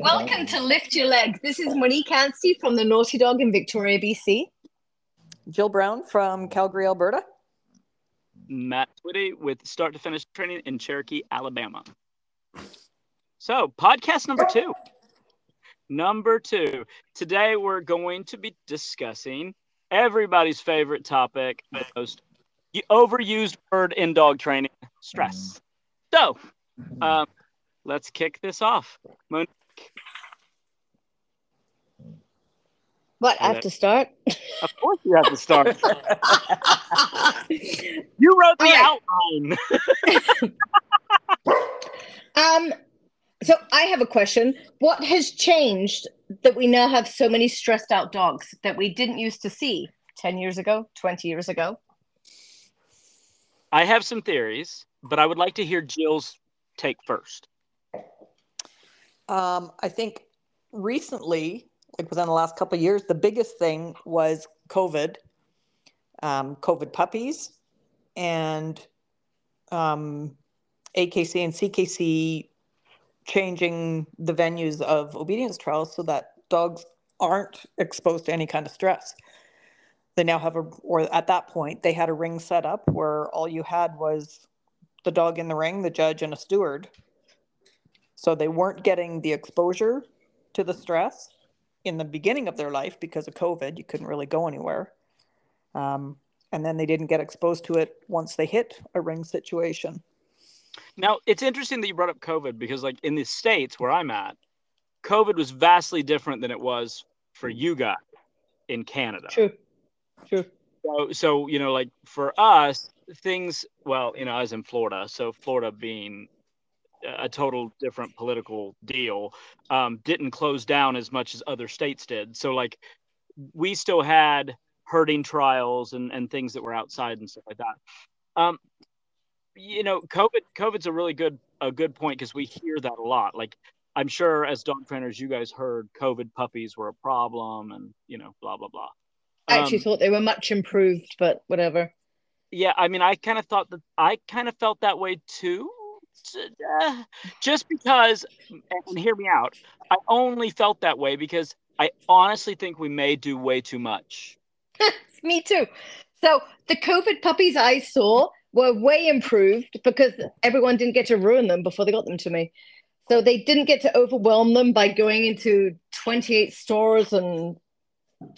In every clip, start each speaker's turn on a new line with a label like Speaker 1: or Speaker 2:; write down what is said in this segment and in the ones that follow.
Speaker 1: Welcome to Lift Your Leg. This is Monique Anstee from the Naughty Dog in Victoria, BC.
Speaker 2: Jill Brown from Calgary, Alberta.
Speaker 3: Matt Twitty with start to finish training in Cherokee, Alabama. So, podcast number two. Number two. Today we're going to be discussing everybody's favorite topic, the most overused word in dog training stress. So, um, let's kick this off. Monique.
Speaker 1: What, I have to start?
Speaker 3: Of course, you have to start. you wrote the outline.
Speaker 1: um, so I have a question. What has changed that we now have so many stressed out dogs that we didn't used to see 10 years ago, 20 years ago?
Speaker 3: I have some theories, but I would like to hear Jill's take first.
Speaker 2: Um, I think recently like within the last couple of years, the biggest thing was COVID, um, COVID puppies, and um, AKC and CKC changing the venues of obedience trials so that dogs aren't exposed to any kind of stress. They now have a, or at that point, they had a ring set up where all you had was the dog in the ring, the judge, and a steward. So they weren't getting the exposure to the stress in the beginning of their life because of COVID. You couldn't really go anywhere. Um, and then they didn't get exposed to it once they hit a ring situation.
Speaker 3: Now, it's interesting that you brought up COVID because, like, in the States where I'm at, COVID was vastly different than it was for you guys in Canada.
Speaker 1: True. True.
Speaker 3: So, so you know, like for us, things, well, you know, I was in Florida. So, Florida being a total different political deal um, didn't close down as much as other states did. So like we still had herding trials and, and things that were outside and stuff like that. Um, you know covid covid's a really good a good point because we hear that a lot. Like i'm sure as dog trainers you guys heard covid puppies were a problem and you know blah blah blah.
Speaker 1: I actually um, thought they were much improved but whatever.
Speaker 3: Yeah i mean i kind of thought that i kind of felt that way too uh, just because, and hear me out, I only felt that way because I honestly think we may do way too much.
Speaker 1: me too. So the COVID puppies I saw were way improved because everyone didn't get to ruin them before they got them to me. So they didn't get to overwhelm them by going into 28 stores and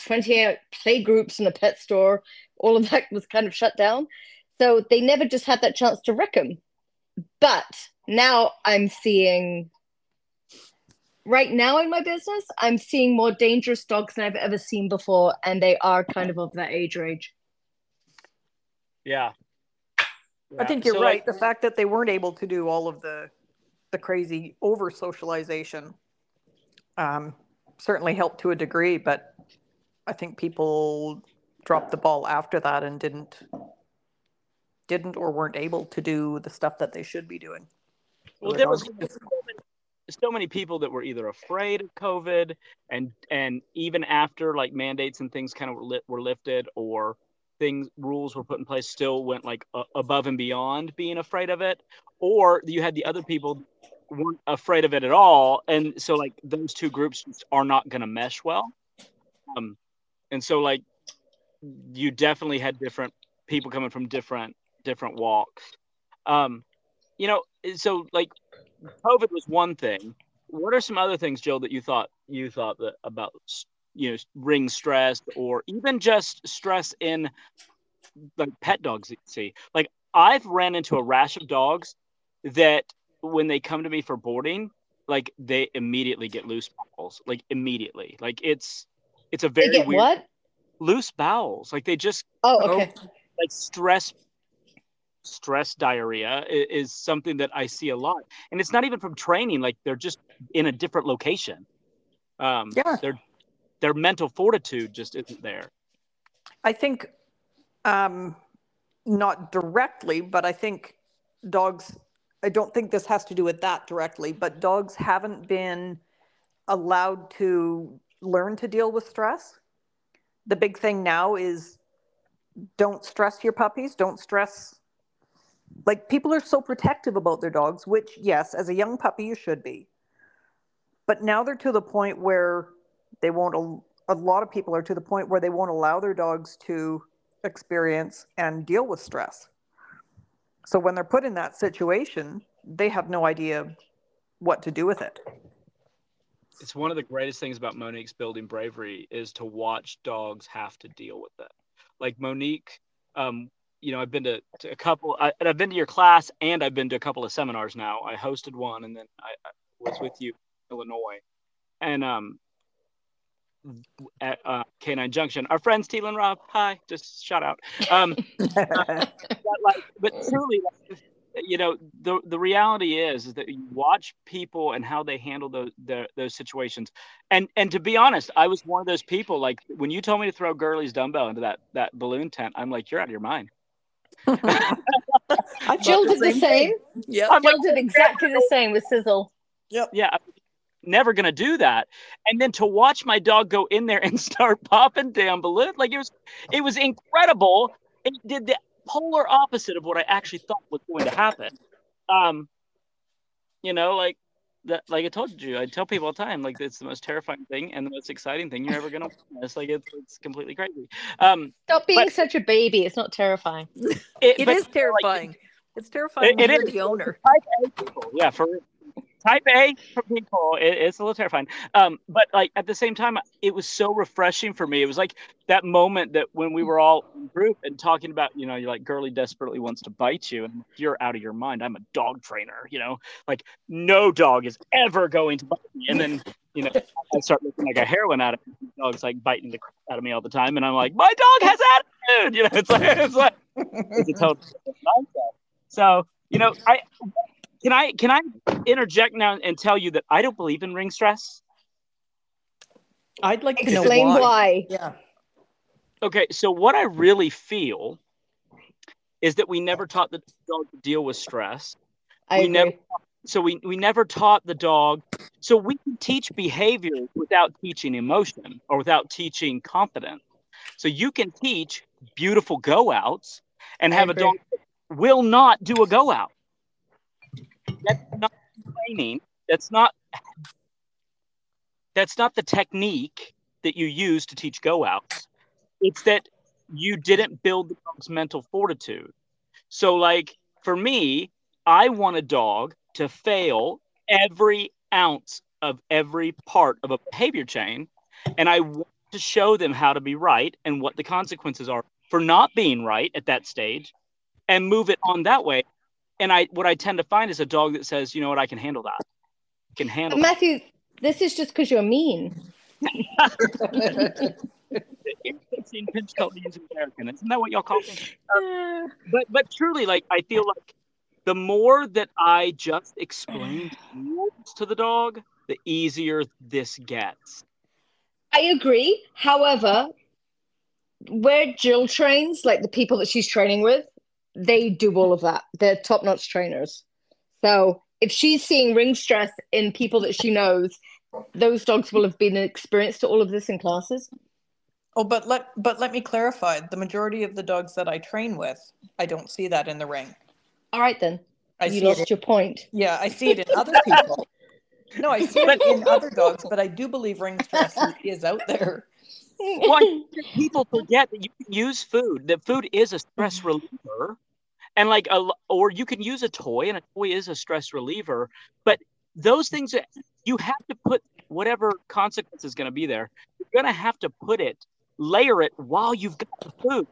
Speaker 1: 28 play groups in the pet store. All of that was kind of shut down. So they never just had that chance to wreck them. But now I'm seeing right now in my business, I'm seeing more dangerous dogs than I've ever seen before, and they are kind of of that age range.
Speaker 3: Yeah.
Speaker 2: yeah. I think you're so right. Like, the fact that they weren't able to do all of the the crazy over socialization um, certainly helped to a degree, but I think people dropped the ball after that and didn't didn't or weren't able to do the stuff that they should be doing.
Speaker 3: Well, there was so many, people that were either afraid of COVID, and and even after like mandates and things kind of were, lit, were lifted, or things rules were put in place, still went like uh, above and beyond being afraid of it, or you had the other people weren't afraid of it at all, and so like those two groups are not going to mesh well. Um, and so like you definitely had different people coming from different different walks. Um, you know, so like COVID was one thing. What are some other things, Jill, that you thought you thought that about you know ring stress or even just stress in like pet dogs you see? Like I've ran into a rash of dogs that when they come to me for boarding, like they immediately get loose bowels, like immediately. Like it's it's a very weird
Speaker 1: what
Speaker 3: loose bowels. Like they just
Speaker 1: oh okay
Speaker 3: like stress stress diarrhea is, something that I see a lot, and it's not even from training. Like they're just in a different location. Um, yeah, their their mental fortitude just isn't there.
Speaker 2: I think, um, not directly, but I think dogs. I don't think this has to do with that directly, but dogs haven't been allowed to learn to deal with stress. The big thing now is don't stress your puppies, don't stress like people are so protective about their dogs, which, yes, as a young puppy, you should be. but now they're to the point where they won't a lot of people are to the point where they won't allow their dogs to experience and deal with stress. So when they're put in that situation they have no idea what to do with it.
Speaker 3: It's one of the greatest things about monique's building bravery is to watch dogs have to deal with it. Like monique um, you know, I've been to, to a couple, I, and I've been to your class, and I've been to a couple of seminars now. I hosted one, and then I, I was with you, Illinois, and um, at uh, Canine Junction. Our friends Teal and Rob, hi, just shout out. Um, but, like, but truly, like, you know, the the reality is, is that you watch people and how they handle those the, those situations. And and to be honest, I was one of those people. Like when you told me to throw Gurley's dumbbell into that that balloon tent, I'm like, you're out of your mind.
Speaker 1: I Jill did the same. Yeah, Jill like, did exactly the same with Sizzle.
Speaker 3: Yep. Yeah, never gonna do that. And then to watch my dog go in there and start popping damn balloon, like it was, it was incredible. It did the polar opposite of what I actually thought was going to happen. Um, you know, like that like I told you, I tell people all the time, like it's the most terrifying thing and the most exciting thing you're ever gonna witness. Like it's it's completely crazy. Um
Speaker 1: Stop being but, such a baby. It's not terrifying.
Speaker 2: It, it is terrifying. Like, it's terrifying. It, it is the owner.
Speaker 3: Yeah, for type A people, it, it's a little terrifying. Um, but like at the same time, it was so refreshing for me. It was like that moment that when we were all in group and talking about, you know, you're like Gurley desperately wants to bite you, and you're out of your mind. I'm a dog trainer, you know, like no dog is ever going to bite me. And then, you know, I start looking like a heroin addict. Dog's like biting the crap out of me all the time, and I'm like, my dog has attitude. You know, it's like it's like it's a total mindset. So you know, I can I can I interject now and tell you that I don't believe in ring stress?
Speaker 2: I'd like to
Speaker 1: explain why. why.
Speaker 2: Yeah.
Speaker 3: Okay, so what I really feel is that we never taught the dog to deal with stress.
Speaker 1: I we agree.
Speaker 3: never so we, we never taught the dog so we can teach behavior without teaching emotion or without teaching confidence so you can teach beautiful go outs and have a dog will not do a go out that's not training. That's not that's not the technique that you use to teach go outs. It's that you didn't build the dog's mental fortitude. So, like for me, I want a dog to fail every ounce of every part of a behavior chain, and I want to show them how to be right and what the consequences are for not being right at that stage, and move it on that way and I what I tend to find is a dog that says, you know what, I can handle that. I can handle
Speaker 1: Matthew, that. this is just because you're mean.
Speaker 3: pinch American. Isn't that what y'all call me? Uh, but but truly, like I feel like the more that I just explain to the dog, the easier this gets.
Speaker 1: I agree. However, where Jill trains, like the people that she's training with, they do all of that. They're top notch trainers. So if she's seeing ring stress in people that she knows, those dogs will have been experienced to all of this in classes.
Speaker 2: Oh, but let but let me clarify. The majority of the dogs that I train with, I don't see that in the ring.
Speaker 1: All right then. I you lost it. your point.
Speaker 2: Yeah, I see it in other people. no, I see it in other dogs, but I do believe ring stress is out there.
Speaker 3: Why people forget that you can use food. That food is a stress reliever, and like a or you can use a toy, and a toy is a stress reliever. But those things that you have to put whatever consequence is going to be there, you're going to have to put it, layer it while you've got the food.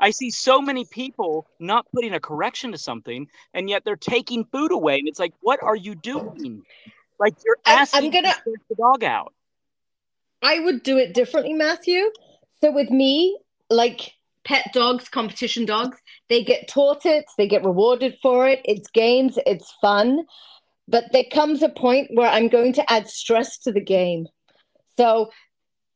Speaker 3: I see so many people not putting a correction to something, and yet they're taking food away, and it's like, what are you doing? Like you're asking I, am gonna, to the dog out.
Speaker 1: I would do it differently, Matthew. So with me, like pet dogs, competition dogs, they get taught it, they get rewarded for it. It's games, it's fun. But there comes a point where I'm going to add stress to the game. So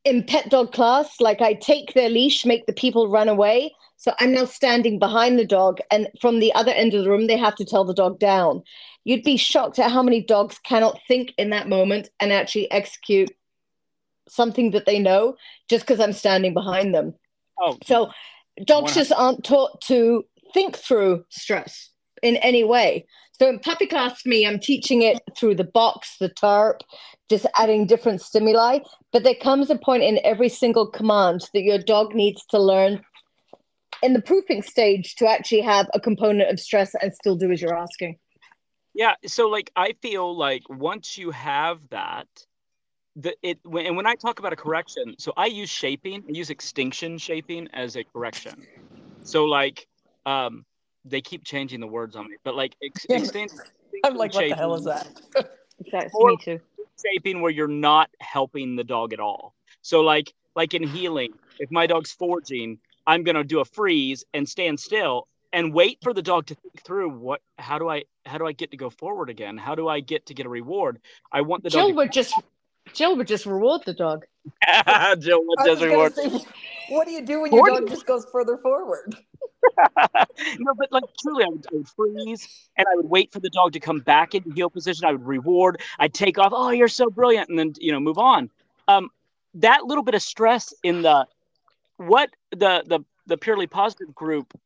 Speaker 1: in pet dog class, like I take their leash, make the people run away. So I'm now standing behind the dog, and from the other end of the room, they have to tell the dog down. You'd be shocked at how many dogs cannot think in that moment and actually execute something that they know just because I'm standing behind them.
Speaker 3: Oh,
Speaker 1: so dogs just aren't taught to think through stress in any way. So in puppy class for me, I'm teaching it through the box, the tarp, just adding different stimuli. But there comes a point in every single command that your dog needs to learn in the proofing stage to actually have a component of stress and still do as you're asking.
Speaker 3: Yeah. So like I feel like once you have that, the it when, and when I talk about a correction, so I use shaping, I use extinction shaping as a correction. So like um they keep changing the words on me, but like ex- extinction,
Speaker 2: I'm like, what the hell is that?
Speaker 1: That's me too.
Speaker 3: shaping where you're not helping the dog at all. So like like in heeling, if my dog's forging, I'm gonna do a freeze and stand still and wait for the dog to think through what how do I how do I get to go forward again? How do I get to get a reward? I want the
Speaker 1: Jill
Speaker 3: dog
Speaker 1: would just Jill would just reward the dog.
Speaker 3: to Jill what
Speaker 2: I
Speaker 3: does reward.
Speaker 2: say, what do you do when your dog just goes further forward?
Speaker 3: no, but like truly, I would, I would freeze and I would wait for the dog to come back into heel position. I would reward. I'd take off. Oh, you're so brilliant, and then you know move on. Um, that little bit of stress in the what the the the purely positive group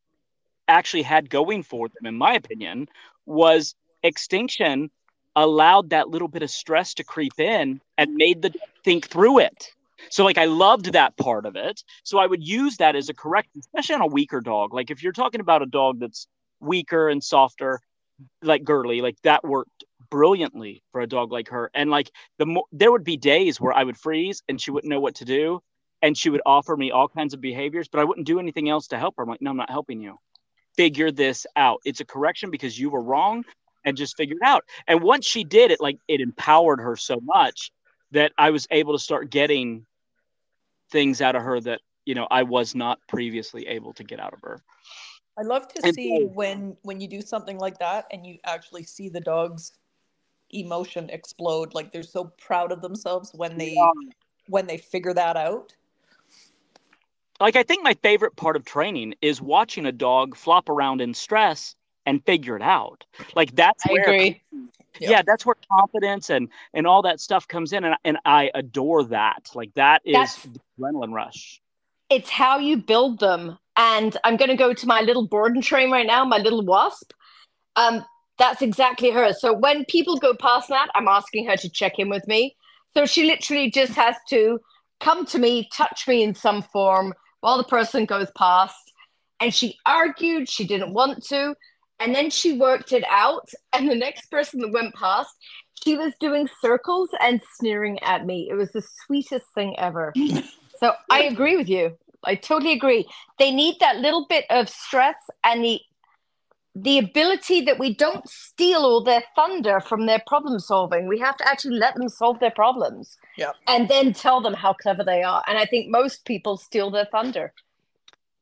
Speaker 3: actually had going for them, in my opinion, was extinction allowed that little bit of stress to creep in and made the think through it. So like I loved that part of it. So I would use that as a correction, especially on a weaker dog. Like if you're talking about a dog that's weaker and softer, like Gurley, like that worked brilliantly for a dog like her. And like the mo- there would be days where I would freeze and she wouldn't know what to do, and she would offer me all kinds of behaviors, but I wouldn't do anything else to help her. I'm like, no, I'm not helping you. Figure this out. It's a correction because you were wrong, and just figure it out. And once she did it, like it empowered her so much that I was able to start getting things out of her that you know I was not previously able to get out of her.
Speaker 2: I love to
Speaker 3: And
Speaker 2: see
Speaker 3: so-
Speaker 2: when when you do something like that and you actually see the dog's emotion explode. Like they're so proud of themselves when they
Speaker 3: Um,
Speaker 2: when they figure that out.
Speaker 3: like I think my favorite part of training is watching a dog flop around in stress and figure it out. Like that's
Speaker 1: I
Speaker 3: where
Speaker 1: agree.
Speaker 2: Yeah.
Speaker 3: yeah, that's where confidence and and all that stuff comes in, and and I adore that. Like that is
Speaker 1: That's-
Speaker 3: adrenaline rush.
Speaker 1: It's how you build them. And I'm going to go to my little board and train right now, my little wasp. Um, that's exactly her. So when people go past that, I'm asking her to check in with me. So she literally just has to come to me, touch me in some form while the person goes past. And she argued she didn't want to. And then she worked it out. And the next person that went past, she was doing circles and sneering at me. It was the sweetest thing ever. So I agree with you. I totally agree. They need that little bit of stress and the the ability that we don't steal all their thunder from their problem solving. We have to actually let them solve their problems.
Speaker 2: Yeah.
Speaker 1: And then tell them how clever they are. And I think most people steal their thunder.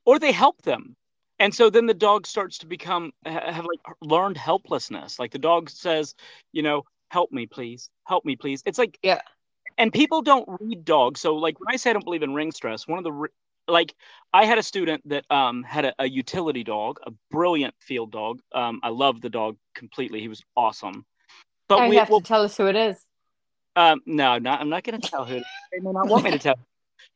Speaker 3: or they help them and so then the dog starts to become have like learned helplessness. Like the dog says you know help me please. Help me please. It's like
Speaker 1: Yeah.
Speaker 3: and people don't read dogs. So like when i say i don't believe in ring stress one of the like i had a student that um had a, a utility dog a brilliant field dog. Um i loved the dog completely. He was awesome. But we
Speaker 1: have
Speaker 3: well,
Speaker 1: to tell us who it is.
Speaker 3: um no not i'm not going to tell who they may not want me to tell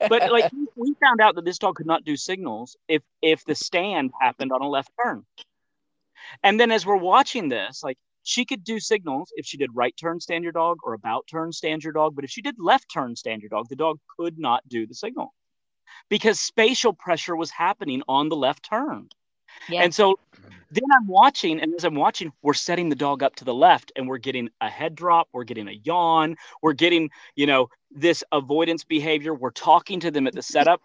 Speaker 3: but like we found out that this dog could not do signals if if the stand happened on a left turn and then as we're watching this like she could do signals if she did right turn stand your dog or about turn stand your dog but if she did left turn stand your dog the dog could not do the signal because spatial pressure was happening on the left turn
Speaker 1: Yeah.
Speaker 3: and so then I'm watching, and as I'm watching, we're setting the dog up to the left, and we're getting a head drop, we're getting a yawn, we're getting, you know, this avoidance behavior. We're talking to them at the setup,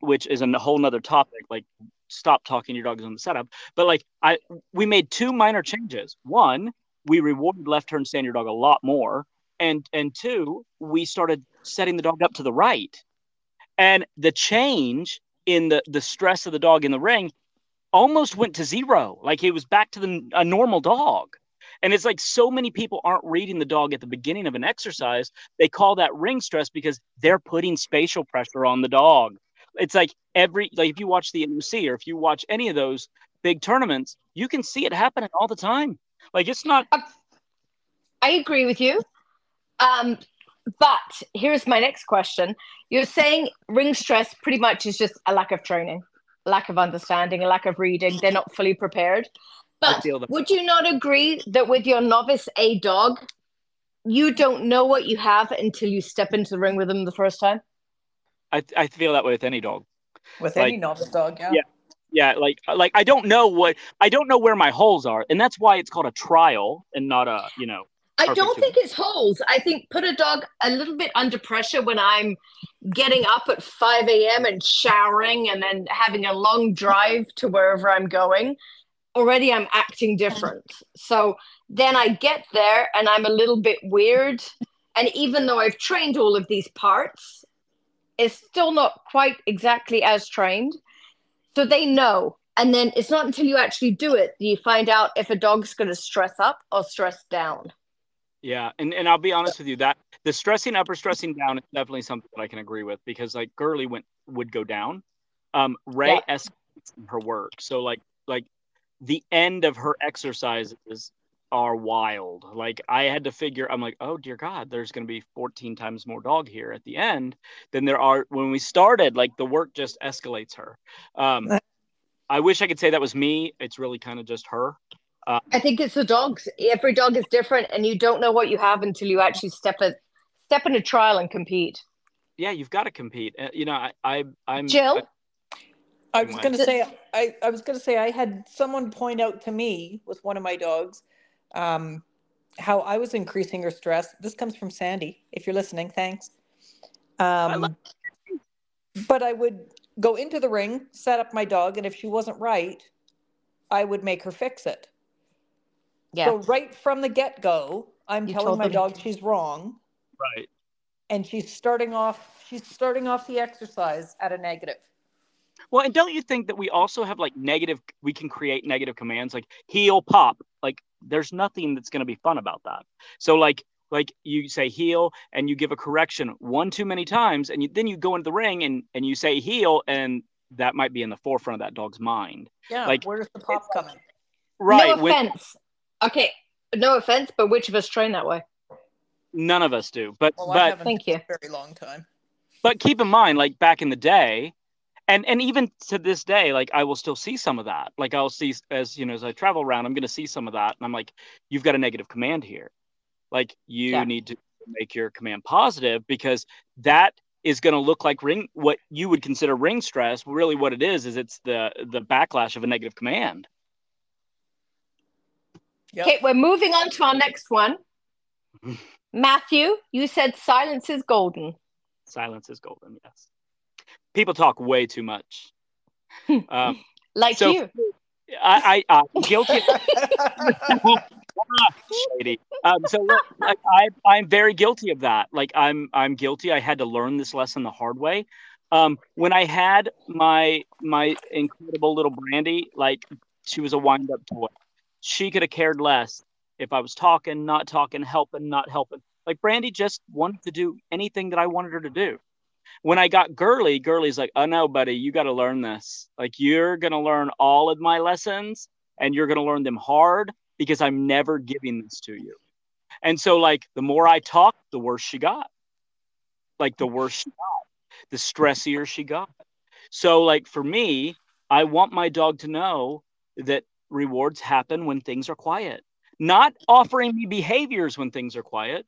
Speaker 3: which, is a whole nother topic. Like, stop talking your dogs on the setup. But like, I we made two minor changes. One, we rewarded left turn stand your dog a lot more, and and two, we started setting the dog up to the right, and the change in the the stress of the dog in the ring almost went to zero. Like he was back to the, a normal dog. And it's like so many people aren't reading the dog at the beginning of an exercise. They call that ring stress because they're putting spatial pressure on the dog. It's like every, like if you watch the NOC or if you watch any of those big tournaments, you can see it happening all the time. Like it's not,
Speaker 1: I agree with you. Um, but here's my next question. You're saying ring stress pretty much is just a lack of training, lack of understanding, a lack of reading. They're not fully prepared. But
Speaker 3: feel the-
Speaker 1: would you not agree that with your novice A dog, you don't know what you have until you step into the ring with them the first time?
Speaker 3: I, I feel that way with any dog.
Speaker 2: With
Speaker 3: Like-
Speaker 2: any novice dog, yeah.
Speaker 3: Yeah. Yeah, like like I don't know what I don't know where my holes are, and that's why it's called a trial and not a you know.
Speaker 1: I don't think it's holes. I think put a dog a little bit under pressure when I'm getting up at 5 a.m. and showering and then having a long drive to wherever I'm going. Already I'm acting different. So then I get there and I'm a little bit weird. And even though I've trained all of these parts, it's still not quite exactly as trained. So they know. And then it's not until you actually do it that you find out if a dog's going to stress up or stress down.
Speaker 3: Yeah, and and I'll be honest with you that the stressing up or stressing down is definitely something that I can agree with because like Gurley went would go down. Um, Ray
Speaker 1: Yeah.
Speaker 3: escalates her work, so like like the end of her exercises are wild. Like I had to figure, I'm like, oh dear God, there's going to be 14 times more dog here at the end than there are when we started. Like the work just escalates her. Um, I wish I could say that was me. It's really kind of just her.
Speaker 1: I think it's the dogs. Every dog is different, and you don't know what you have until you actually step a step in a trial and compete.
Speaker 3: Yeah, you've got to compete. Uh, you know, I, I I'm
Speaker 1: Jill,
Speaker 2: I was going to say, I, I was going to say, I had someone point out to me with one of my dogs um, how I was increasing her stress. This comes from Sandy. If you're listening, thanks. Um,
Speaker 3: love-
Speaker 2: but I would go into the ring, set up my dog, and if she wasn't right, I would make her fix it.
Speaker 1: yeah,
Speaker 2: So right from the get go, I'm
Speaker 1: You
Speaker 2: telling my
Speaker 1: them.
Speaker 2: dog she's wrong,
Speaker 3: right.
Speaker 2: and she's starting off. She's starting off the exercise at a negative.
Speaker 3: Well, and don't you think that we also have like negative? We can create negative commands like heel, pop. Like there's nothing that's going to be fun about that. So like like you say heel and you give a correction one too many times, and you, then you go into the ring and and you say heel, and that might be in the forefront of that dog's mind.
Speaker 2: Yeah,
Speaker 3: Like-
Speaker 2: where's the pop coming?
Speaker 3: Right.
Speaker 1: no
Speaker 3: when-
Speaker 1: offense. Okay, no offense, but which of us train that way?
Speaker 3: none of us do. But
Speaker 2: Well, I
Speaker 3: but
Speaker 2: haven't
Speaker 1: Thank you.
Speaker 2: very long time.
Speaker 3: but keep in mind like back in the day and and even to this day like i will still see some of that like i'll see as you know as i travel around i'm going to see some of that and i'm like you've got a negative command here like you
Speaker 1: Yeah.
Speaker 3: need to make your command positive because that is going to look like ring what you would consider ring stress really what it is is it's the the backlash of a negative command
Speaker 2: Yep.
Speaker 1: Okay, we're moving on to our next one. Matthew, you said silence is golden.
Speaker 3: silence is golden yes people talk way too much um,
Speaker 1: Like
Speaker 3: So-
Speaker 1: you.
Speaker 3: I, I i'm guilty shady. Um, so look, like, I, I'm very guilty of that. Like I'm, I'm guilty. I had to learn this lesson the hard way. Um, when I had my my incredible little Brandy, like she was a wind up toy. She could have cared less if I was talking, not talking, helping, not helping. Like Brandy just wanted to do anything that I wanted her to do. When I got Gurley, Gurley's like, "Oh no, buddy, you got to learn this. Like you're gonna learn all of my lessons, and you're gonna learn them hard because I'm never giving this to you. And so, like, the more I talked, the worse she got. Like, the worse she got, the stressier she got. So, like, for me, I want my dog to know that rewards happen when things are quiet, not offering me behaviors when things are quiet,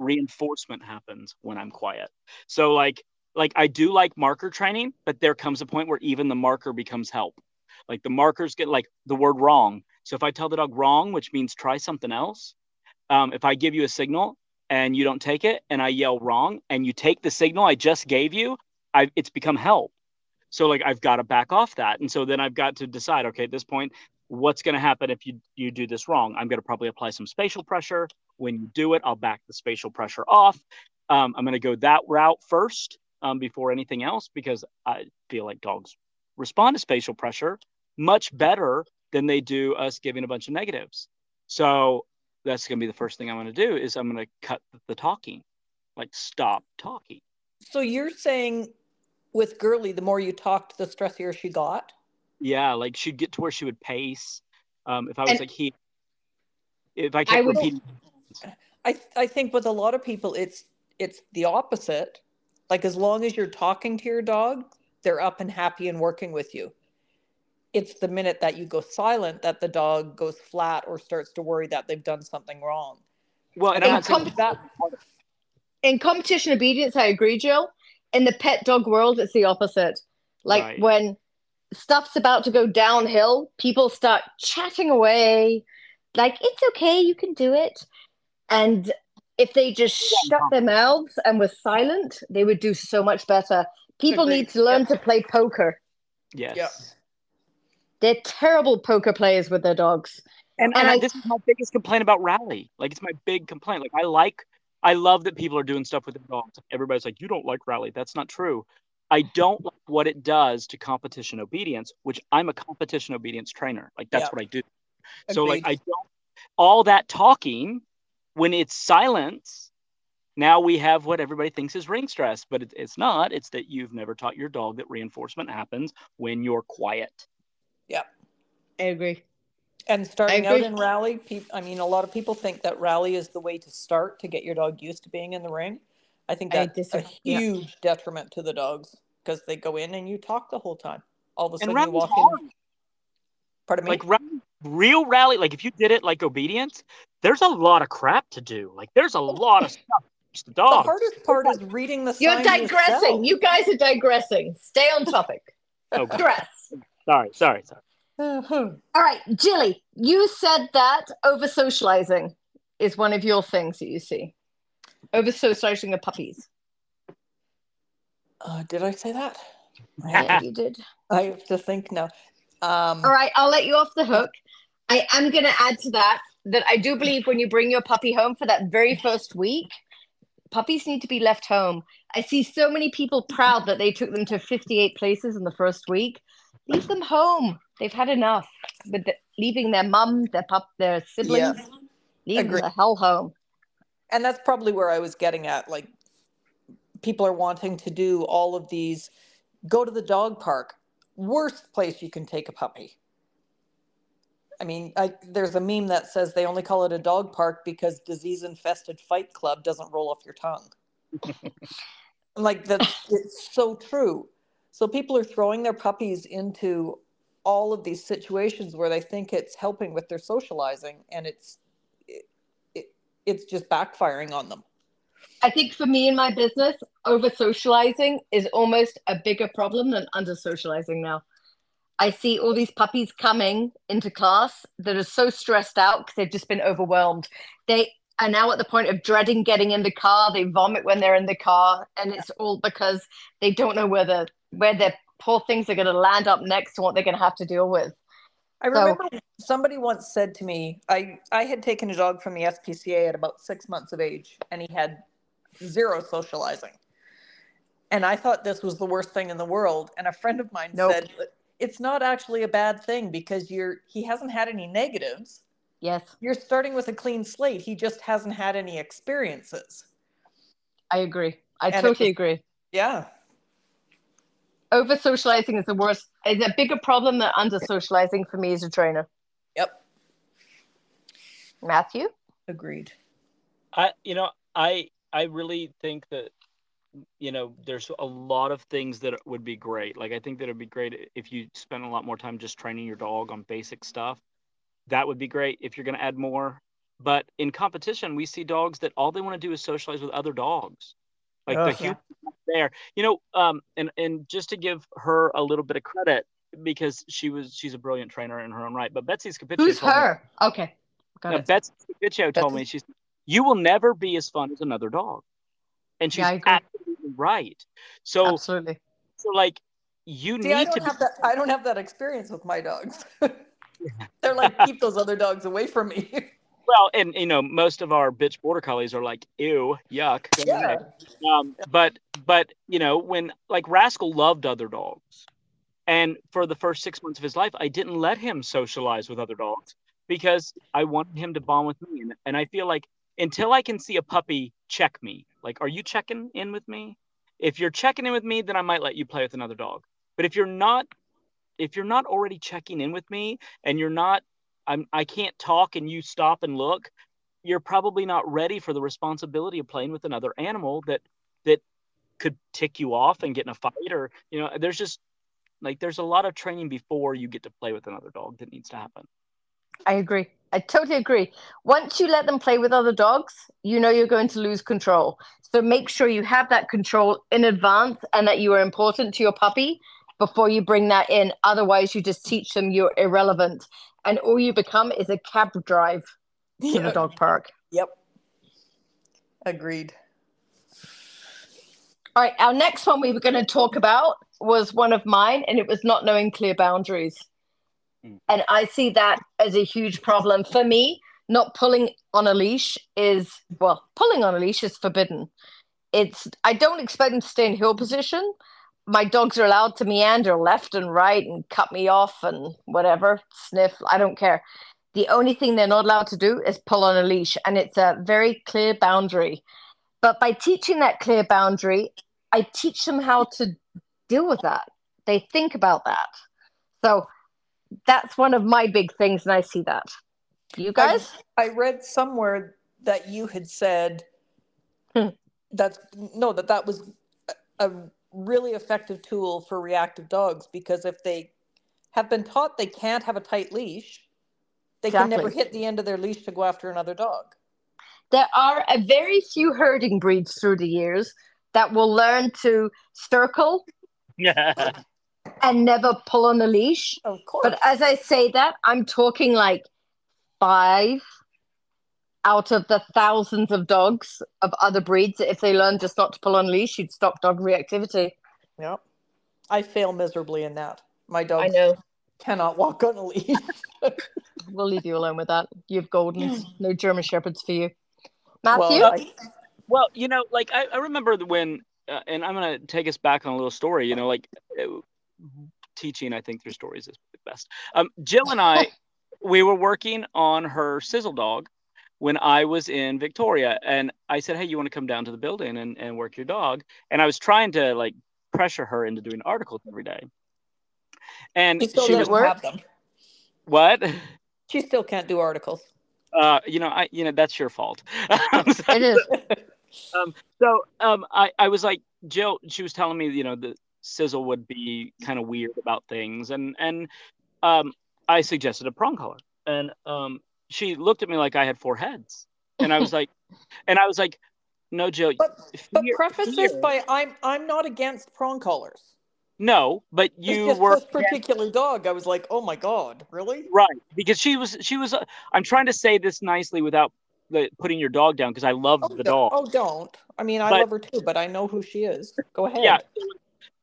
Speaker 3: reinforcement happens when I'm quiet. So, like, like I do like marker training, but there comes a point where even the marker becomes help. Like the markers get like the word wrong. So if I tell the dog wrong, which means try something else, um, if I give you a signal and you don't take it, and I yell wrong, and you take the signal I just gave you, I, it's become help. So like I've got to back off that, and so then I've got to decide. Okay, at this point, what's going to happen if you you do this wrong? I'm going to probably apply some spatial pressure. When you do it, I'll back the spatial pressure off. Um, I'm going to go that route first um, before anything else because I feel like dogs respond to spatial pressure much better than they do us giving a bunch of negatives. So that's going to be the first thing I'm going to do is I'm going to cut the talking, like stop talking.
Speaker 2: So you're saying with Gurley, the more you talked, the stressier she got?
Speaker 3: Yeah, like she'd get to where she would pace. Um, if I was
Speaker 1: And-
Speaker 3: like he, if I kept
Speaker 1: I would-
Speaker 3: repeating,
Speaker 2: I I think with a lot of people it's it's the opposite. Like as long as you're talking to your dog, they're up and happy and working with you. it's the minute that you go silent that the dog goes flat or starts to worry that they've done something wrong.
Speaker 3: Well, and
Speaker 1: In
Speaker 3: I'm not
Speaker 1: com-
Speaker 2: that
Speaker 1: in competition obedience, I agree, Jill. In the pet dog world, it's the opposite. Like
Speaker 3: Right.
Speaker 1: when stuff's about to go downhill, people start chatting away, like, it's okay, you can do it. And if they just shut their mouths and were silent, they would do so much better. People need to learn
Speaker 2: Yeah.
Speaker 1: to play poker.
Speaker 3: yes.
Speaker 2: Yeah.
Speaker 1: They're terrible poker players with their dogs.
Speaker 3: And,
Speaker 1: And
Speaker 3: and I,
Speaker 1: I-
Speaker 3: this is my biggest complaint about rally. Like it's my big complaint. Like I like, I love that people are doing stuff with their dogs. Everybody's like, you don't like rally. That's not true. I don't like what it does to competition obedience, which I'm a competition obedience trainer. Like that's
Speaker 2: Yeah.
Speaker 3: what I do. So like
Speaker 2: Agreed.
Speaker 3: I don't all that talking when it's silence. Now we have what everybody thinks is ring stress, but it, it's not. It's that you've never taught your dog that reinforcement happens when you're quiet. Yep.
Speaker 1: I agree.
Speaker 2: And starting out in rally, peop I mean, a lot of people think that rally is the way to start to get your dog used to being in the ring. I think that's a
Speaker 1: disagree. Yeah.
Speaker 2: huge detriment to the dogs because they go in and you talk the whole time. All of a
Speaker 3: And
Speaker 2: sudden you walk
Speaker 3: hard.
Speaker 2: in. Pardon me.
Speaker 3: like rally, real rally like if you did it like obedience there's a lot of crap to do like there's a lot of stuff to teach the
Speaker 2: the hardest part is reading the
Speaker 1: You're digressing.
Speaker 2: yourself.
Speaker 1: You guys are digressing. Stay on topic.
Speaker 3: oh, God.
Speaker 1: Dress.
Speaker 3: sorry sorry sorry
Speaker 1: All right, Jilly, you said that over socializing is one of your things that you see. Over socializing of puppies.
Speaker 2: Uh, did I say that?
Speaker 1: Yeah, you did.
Speaker 2: I have to think now. Um,
Speaker 1: All right, I'll let you off the hook. I am going to add to that that I do believe when you bring your puppy home for that very first week, puppies need to be left home. I see so many people proud that they took them to 58 places in the first week. Leave them home. They've had enough with the, leaving their mum, their pup, their siblings. Leave them
Speaker 2: Agree.
Speaker 1: the hell home.
Speaker 2: and that's probably where I was getting at. Like, people are wanting to do all of these. Go to the dog park. Worst place you can take a puppy. I mean, I, there's a meme that says they only call it a dog park because disease-infested Fight Club doesn't roll off your tongue. like that, it's so true. So people are throwing their puppies into all of these situations where they think it's helping with their socializing, and it's it, it, it's just backfiring on them.
Speaker 1: I think for me in my business, over socializing is almost a bigger problem than under socializing now. I see all these puppies coming into class that are so stressed out because they've just been overwhelmed. They are now at the point of dreading getting in the car. They vomit when they're in the car, and it's all because they don't know where the where their poor things are going to land up next and what they're going to have to deal with.
Speaker 2: I remember somebody once said to me, I, I had taken a dog from the SPCA at about six months of age, and he had zero socializing. And I thought this was the worst thing in the world. And a friend of mine
Speaker 1: Nope.
Speaker 2: said, it's not actually a bad thing because you're he hasn't had any negatives.
Speaker 1: Yes,
Speaker 2: You're starting with a clean slate. He just hasn't had any experiences.
Speaker 1: I agree. I
Speaker 2: And
Speaker 1: totally
Speaker 2: was-
Speaker 1: agree.
Speaker 2: Yeah.
Speaker 1: Over socializing is the worst. Is a bigger problem than under socializing for me as a trainer.
Speaker 2: Yep.
Speaker 1: Matthew.
Speaker 2: Agreed.
Speaker 3: I you know I I really think that you know there's a lot of things that would be great. Like I think that it'd be great if you spend a lot more time just training your dog on basic stuff. That would be great if you're going to add more. But in competition, we see dogs that all they want to do is socialize with other dogs. Like the
Speaker 2: Ugh.
Speaker 3: human there. You know, um and and just to give her a little bit of credit because she was she's a brilliant trainer in her own right. But Betsy's Scapicchio
Speaker 1: Who's
Speaker 3: told me-
Speaker 1: her? Okay. Got
Speaker 3: now,
Speaker 1: it.
Speaker 3: Betsy Scapicchio told
Speaker 2: Betsy-
Speaker 3: me she's you will never be as fun as another dog, and she's
Speaker 1: Yeah,
Speaker 3: absolutely right. So,
Speaker 1: Absolutely.
Speaker 3: so like you
Speaker 2: See, I
Speaker 3: need
Speaker 2: don't
Speaker 3: to.
Speaker 2: have that. I don't have that experience with my dogs. They're like, keep those other dogs away from me.
Speaker 3: Well, and you know, most of our bitch border collies are like, ew, yuck.
Speaker 2: yeah.
Speaker 3: away. Um, but but you know, when like Rascal loved other dogs, and for the first six months of his life, I didn't let him socialize with other dogs because I wanted him to bond with me, and, and I feel like until I can see a puppy check me, like, are you checking in with me? If you're checking in with me, then I might let you play with another dog. But if you're not, if you're not already checking in with me, and you're not, I'm, I can't talk, and you stop and look, you're probably not ready for the responsibility of playing with another animal that that could tick you off and get in a fight or you know there's just Like there's a lot of training before you get to play with another dog that needs to happen.
Speaker 1: I agree. I totally agree. Once you let them play with other dogs, you know you're going to lose control. So make sure you have that control in advance and that you are important to your puppy before you bring that in. Otherwise, you just teach them you're irrelevant and all you become is a cab drive to the dog park.
Speaker 2: Yep. Agreed.
Speaker 1: All right, our next one we were going to talk about was one of mine, and it was not knowing clear boundaries.
Speaker 3: Mm.
Speaker 1: And I see that as a huge problem. For me, not pulling on a leash is, well, pulling on a leash is forbidden. It's, I don't expect them to stay in heel position. My dogs are allowed to meander left and right and cut me off and whatever, sniff, I don't care. The only thing they're not allowed to do is pull on a leash, and it's a very clear boundary. But by teaching that clear boundary, I teach them how to deal with that. They think about that. So that's one of my big things, and I see that. You guys?
Speaker 2: I read somewhere that you had said
Speaker 1: Hmm.
Speaker 2: that's no that that was a a really effective tool for reactive dogs because if they have been taught they can't have a tight leash, they can never hit the end of their leash to go after another dog.
Speaker 1: There are a very few herding breeds through the years that will learn to circle
Speaker 3: Yeah.
Speaker 1: And never pull on a leash.
Speaker 2: Of course.
Speaker 1: But as I say that, I'm talking like five out of the thousands of dogs of other breeds. If they learn just not to pull on leash, you'd stop dog reactivity.
Speaker 2: Yep. I fail miserably in that. My
Speaker 1: I know.
Speaker 2: cannot walk on a leash.
Speaker 1: We'll leave you alone with that. You have Goldens, no German Shepherds for you. Matthew?
Speaker 2: well, I,
Speaker 3: Well, you know, like I, I remember when, uh, and I'm gonna take us back on a little story. You know, like teaching, I think through stories is the best. Um, Jill and I, we were working on her sizzle dog when I was in Victoria, and I said, "Hey, you want to come down to the building and, and work your dog?" And I was trying to like pressure her into doing articles every day. And
Speaker 2: she still
Speaker 3: was
Speaker 2: doesn't
Speaker 1: work?
Speaker 2: have them.
Speaker 3: what?
Speaker 2: She still can't do articles.
Speaker 3: Uh, you know, I, you know, that's your fault.
Speaker 1: it is.
Speaker 3: So um, I, I was like, Jill, she was telling me, you know, the sizzle would be kind of weird about things. And, and um, I suggested a prong collar. And um, she looked at me like I had four heads. And I was like, and I was like, no, Jill.
Speaker 2: But but
Speaker 3: fear-
Speaker 2: preface this by I'm I'm not against prong collars.
Speaker 3: no, but
Speaker 2: It's
Speaker 3: you
Speaker 2: just
Speaker 3: were
Speaker 2: this particular dog. I was like, oh my god, really?
Speaker 3: right because she was, she was, uh, I'm trying to say this nicely without the, putting your dog down because I love
Speaker 2: Oh,
Speaker 3: the dog.
Speaker 2: oh, don't. I mean, I
Speaker 3: But-
Speaker 2: love her too, but I know who she is. Go ahead.
Speaker 3: yeah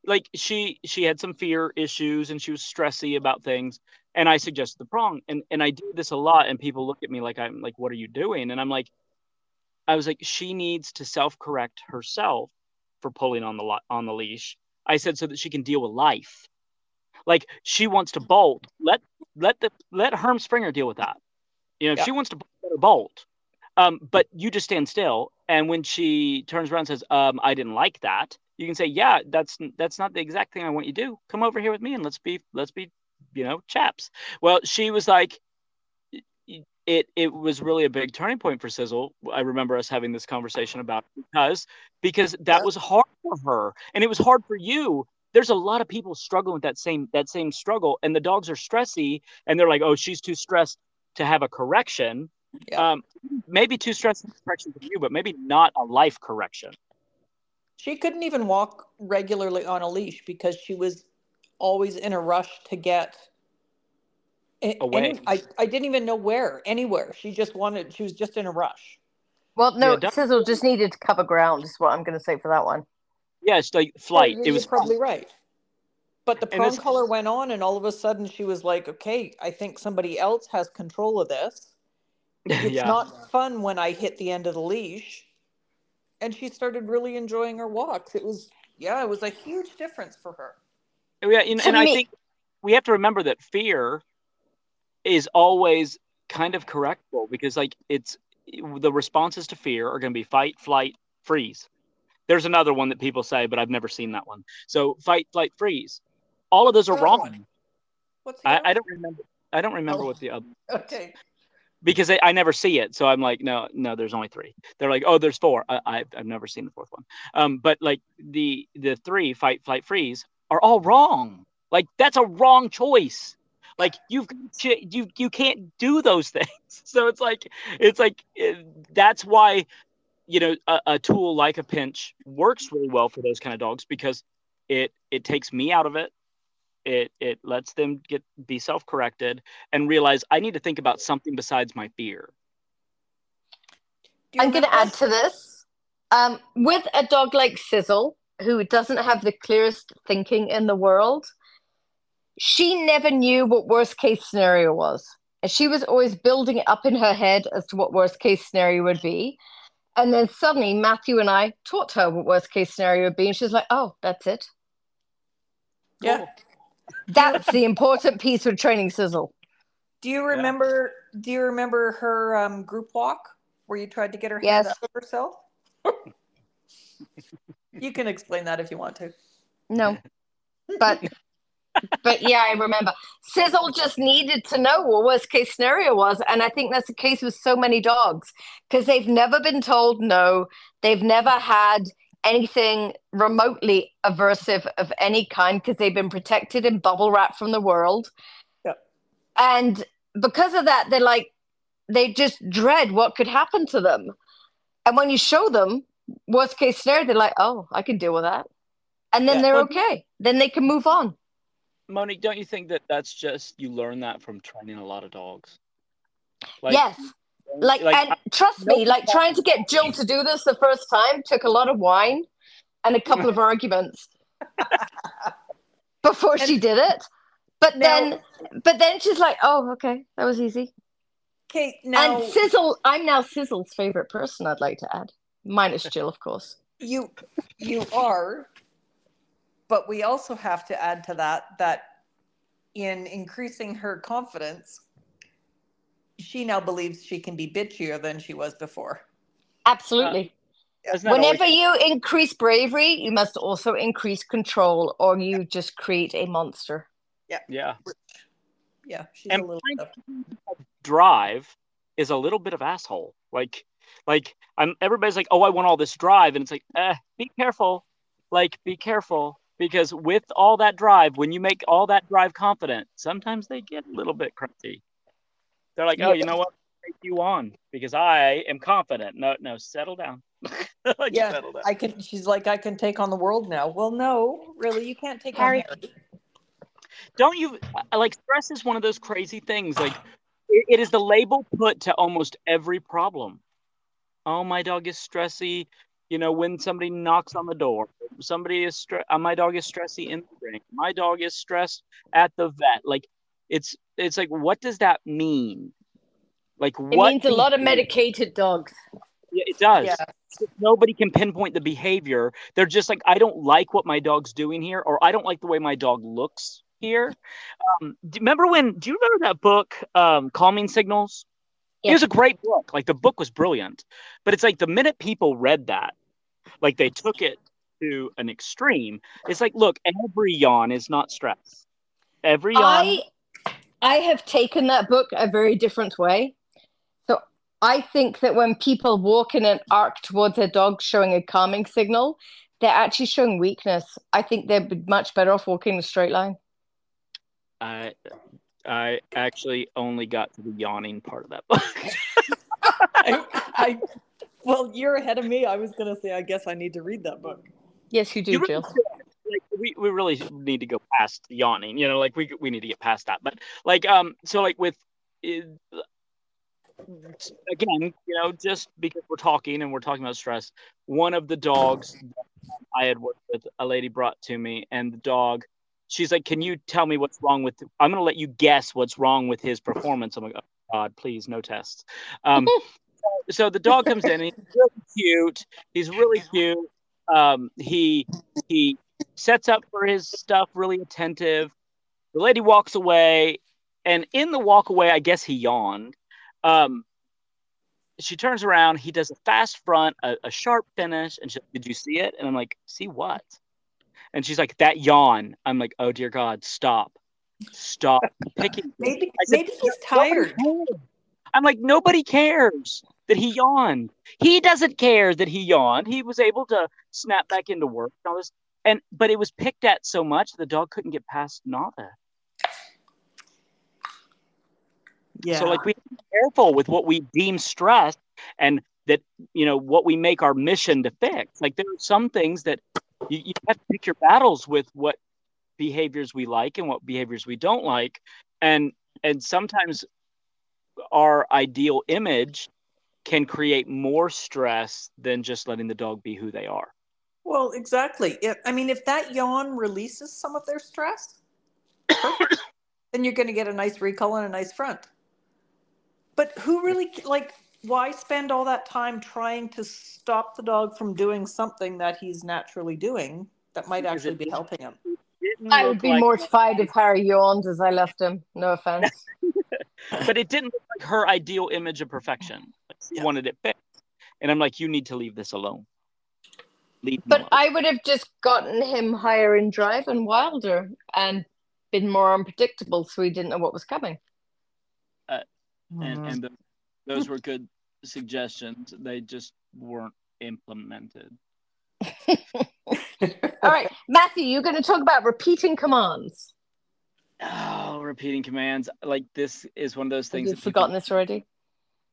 Speaker 3: like she she had some fear issues and she was stressy about things. And i suggested the prong. And and i do this a lot and people look at me like i'm like what are you doing? And i'm like i was like she needs to self correct herself for pulling on the lo- on the leash. I said so that she can deal with life. Like she wants to bolt. Let let the let herm springer deal with that. You know if
Speaker 2: Yeah.
Speaker 3: she wants to bolt, bolt. Um, but you just stand still. And when she turns around and says um, i didn't like that you can say yeah that's that's not the exact thing i want you to do. Come over here with me and let's be let's be you know chaps. Well she was like it it was really a big turning point for sizzle. I remember us having this conversation about it because because that was hard for her and it was hard for you. There's a lot of people struggling with that same that same struggle and the dogs are stressy and they're like oh she's too stressed to have a correction.
Speaker 2: Yeah.
Speaker 3: um maybe too stressed correction for you but maybe not a life correction
Speaker 2: She couldn't even walk regularly on a leash because she was always in a rush to get
Speaker 3: Away.
Speaker 2: any- I, I didn't even know where, anywhere. She just wanted, she was just in a rush.
Speaker 1: Well, no,
Speaker 3: Yeah,
Speaker 1: Sizzle just needed to cover ground, is what I'm going to say for that one.
Speaker 3: yeah it's like flight
Speaker 2: Yeah,
Speaker 3: it was
Speaker 2: probably right. But the
Speaker 3: And
Speaker 2: prong
Speaker 3: this-
Speaker 2: collar went on, and all of a sudden she was like, okay, I think somebody else has control of this. It's
Speaker 3: yeah
Speaker 2: not fun when I hit the end of the leash. And she started really enjoying her walks. It was, yeah, it was a huge difference for her.
Speaker 3: Oh, yeah, and, and I think we have to remember that fear is always kind of correctable because, like, it's the responses to fear are going to be fight, flight, freeze. There's another one that people say, but I've never seen that one. So, fight, flight, freeze. All of those are wrong.
Speaker 2: What's
Speaker 3: I, I don't remember. I don't remember
Speaker 2: Oh.
Speaker 3: what the other?
Speaker 2: Okay.
Speaker 3: Because I, never see it. So I'm like, no, no, there's only three. They're like, oh, there's four. I, I've, I've never seen the fourth one. Um, but like the the three fight, flight, freeze are all wrong. Like that's a wrong choice. Like you've you you can't do those things. So it's like it's like eh, that's why you know a, a tool like a pinch works really well for those kind of dogs because it it takes me out of it it it lets them get be self-corrected and realize i need to think about something besides my fear.
Speaker 1: I'm going to add to this. Um, with a dog like sizzle who doesn't have the clearest thinking in the world she never knew what worst case scenario was. And she was always building it up in her head as to what worst case scenario would be. And then suddenly matthew and i taught her what worst case scenario would be and she's like oh that's it.
Speaker 2: Yeah
Speaker 1: that's the important piece with training sizzle.
Speaker 2: Do you remember? Yeah. Do you remember her um, group walk where you tried to get her
Speaker 1: yes.
Speaker 2: hand up herself? you can explain that if you want to.
Speaker 1: No, but but yeah, I remember. Sizzle just needed to know what worst case scenario was, and I think that's the case with so many dogs because they've never been told no. They've never had anything remotely aversive of any kind because they've been protected and bubble wrap from the world.
Speaker 2: Yeah.
Speaker 1: And because of that, they're like, they just dread what could happen to them. And when you show them worst case scenario, they're like, oh, I can deal with that. And then yeah. they're well, okay. Then they can move on.
Speaker 3: Monique, don't you think that that's just you learn that from training a lot of dogs?
Speaker 1: Like, yes like, like and trust me like trying to get jill to do this the first time took a lot of wine and a couple of arguments before and, she did it. But now, then but then she's like oh okay that was easy.
Speaker 2: Okay now
Speaker 1: and sizzle i'm now sizzle's favorite person i'd like to add minus jill of course.
Speaker 2: You you are but we also have to add to that that in increasing her confidence she now believes she can be bitchier than she was before.
Speaker 1: Absolutely. Uh, Whenever always- you increase bravery, you must also increase control, or you just create a monster.
Speaker 2: Yeah.
Speaker 3: Yeah.
Speaker 2: Yeah. She's
Speaker 3: and
Speaker 2: a little
Speaker 3: drive is a little bit of asshole. Like, like I'm. Everybody's like, "Oh, I want all this drive," and it's like, "Eh, be careful. Like, be careful." Because with all that drive, when you make all that drive confident, sometimes they get a little bit crazy. They're like, oh, you know what? Take you on because I am confident. No, no, settle down.
Speaker 2: like, yeah, settle down. I can. She's like, I can take on the world now. Well, no, really, you can't take Harry. on Harry.
Speaker 3: Don't you like stress is one of those crazy things. Like, it, it is the label put to almost every problem. Oh, my dog is stressy. You know, when somebody knocks on the door, somebody is stressed. Uh, my dog is stressy in the ring. My dog is stressed at the vet. Like it's it's like what does that mean? Like
Speaker 1: it
Speaker 3: what
Speaker 1: means a lot of medicated dogs.
Speaker 3: Yeah, it does. Yeah. nobody can pinpoint the behavior. They're just like i don't like what my dog's doing here or i don't like the way my dog looks here. Um, do, remember when do you remember that book um, calming signals? Yeah. it was a great book. Like the book was brilliant. But it's like the minute people read that like they took it to an extreme it's like look every yawn is not stress. Every yawn
Speaker 1: I I have taken that book a very different way. So I think that when people walk in an arc towards a dog showing a calming signal, they're actually showing weakness. I think they'd be much better off walking a straight line.
Speaker 3: I I actually only got to the yawning part of that book.
Speaker 2: I, I, well, you're ahead of me. I was gonna say, I guess I need to read that book.
Speaker 1: Yes, you do, you Jill
Speaker 3: like we, we really need to go past yawning you know like we we need to get past that. But like um so like with again you know just because we're talking and we're talking about stress one of the dogs i had worked with a lady brought to me and the dog she's like can you tell me what's wrong with i'm going to let you guess what's wrong with his performance. I'm like oh god please no tests. Um so the dog comes in and he's really cute he's really cute um he he sets up for his stuff, really attentive. The lady walks away, and in the walk away, I guess he yawned. Um, she turns around. He does a fast front, a, a sharp finish, and she, did you see it? And I'm like, see what? And she's like, that yawn. I'm like, oh dear God, stop, stop picking.
Speaker 2: maybe said, maybe he's tired.
Speaker 3: I'm like, nobody cares that he yawned. He doesn't care that he yawned. He was able to snap back into work. All this and but it was picked at so much the dog couldn't get past Nava.
Speaker 2: Yeah.
Speaker 3: So like we have to be careful with what we deem stress and that you know what we make our mission to fix. Like there are some things that you, you have to pick your battles with what behaviors we like and what behaviors we don't like. And and sometimes our ideal image can create more stress than just letting the dog be who they are.
Speaker 2: Well, exactly. If, I mean, if that yawn releases some of their stress, perfect. then you're going to get a nice recall and a nice front. But who really, like, why spend all that time trying to stop the dog from doing something that he's naturally doing that might actually be helping him?
Speaker 1: I would be
Speaker 3: like-
Speaker 1: mortified if Harry yawned as I left him. No offense.
Speaker 3: but it didn't look like her ideal image of perfection. Like, she
Speaker 2: Yeah.
Speaker 3: wanted it fixed. And I'm like, you need to leave this alone. Leave him
Speaker 1: But
Speaker 3: alone.
Speaker 1: I would have just gotten him higher in drive and wilder and been more unpredictable so he didn't know what was coming.
Speaker 3: and,
Speaker 2: Mhm.
Speaker 3: and the, those were good suggestions. They just weren't implemented.
Speaker 1: All right, Matthew, you're going to talk about repeating commands.
Speaker 3: Oh, repeating commands. Like this is one of those
Speaker 1: Have
Speaker 3: things.
Speaker 1: you
Speaker 3: that people-
Speaker 1: forgotten this already?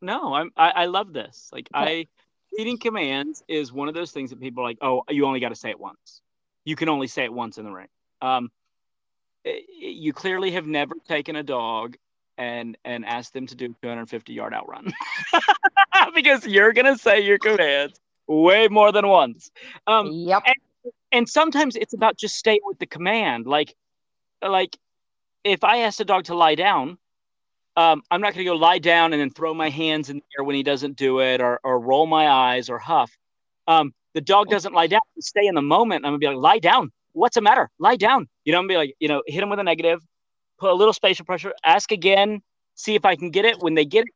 Speaker 3: No, I'm. I, I love this. Like
Speaker 1: Okay.
Speaker 3: Repeating commands is one of those things that people are like, oh, you only got to say it once. You can only say it once in the ring. Um, you clearly have never taken a dog and and asked them to do a 250 yard outrun because you're gonna say your commands way more than once. Um,
Speaker 1: yep.
Speaker 3: and sometimes it's about just staying with the command like like if i ask a dog to lie down um, i'm not going to go lie down and then throw my hands in the air when he doesn't do it or, or roll my eyes or huff. Um, the dog doesn't lie down. Stay in the moment i'm going to be like lie down. What's the matter? Lie down. You know i'm going to be like you know hit him with a negative put a little spatial pressure ask again see if i can get it. When they get it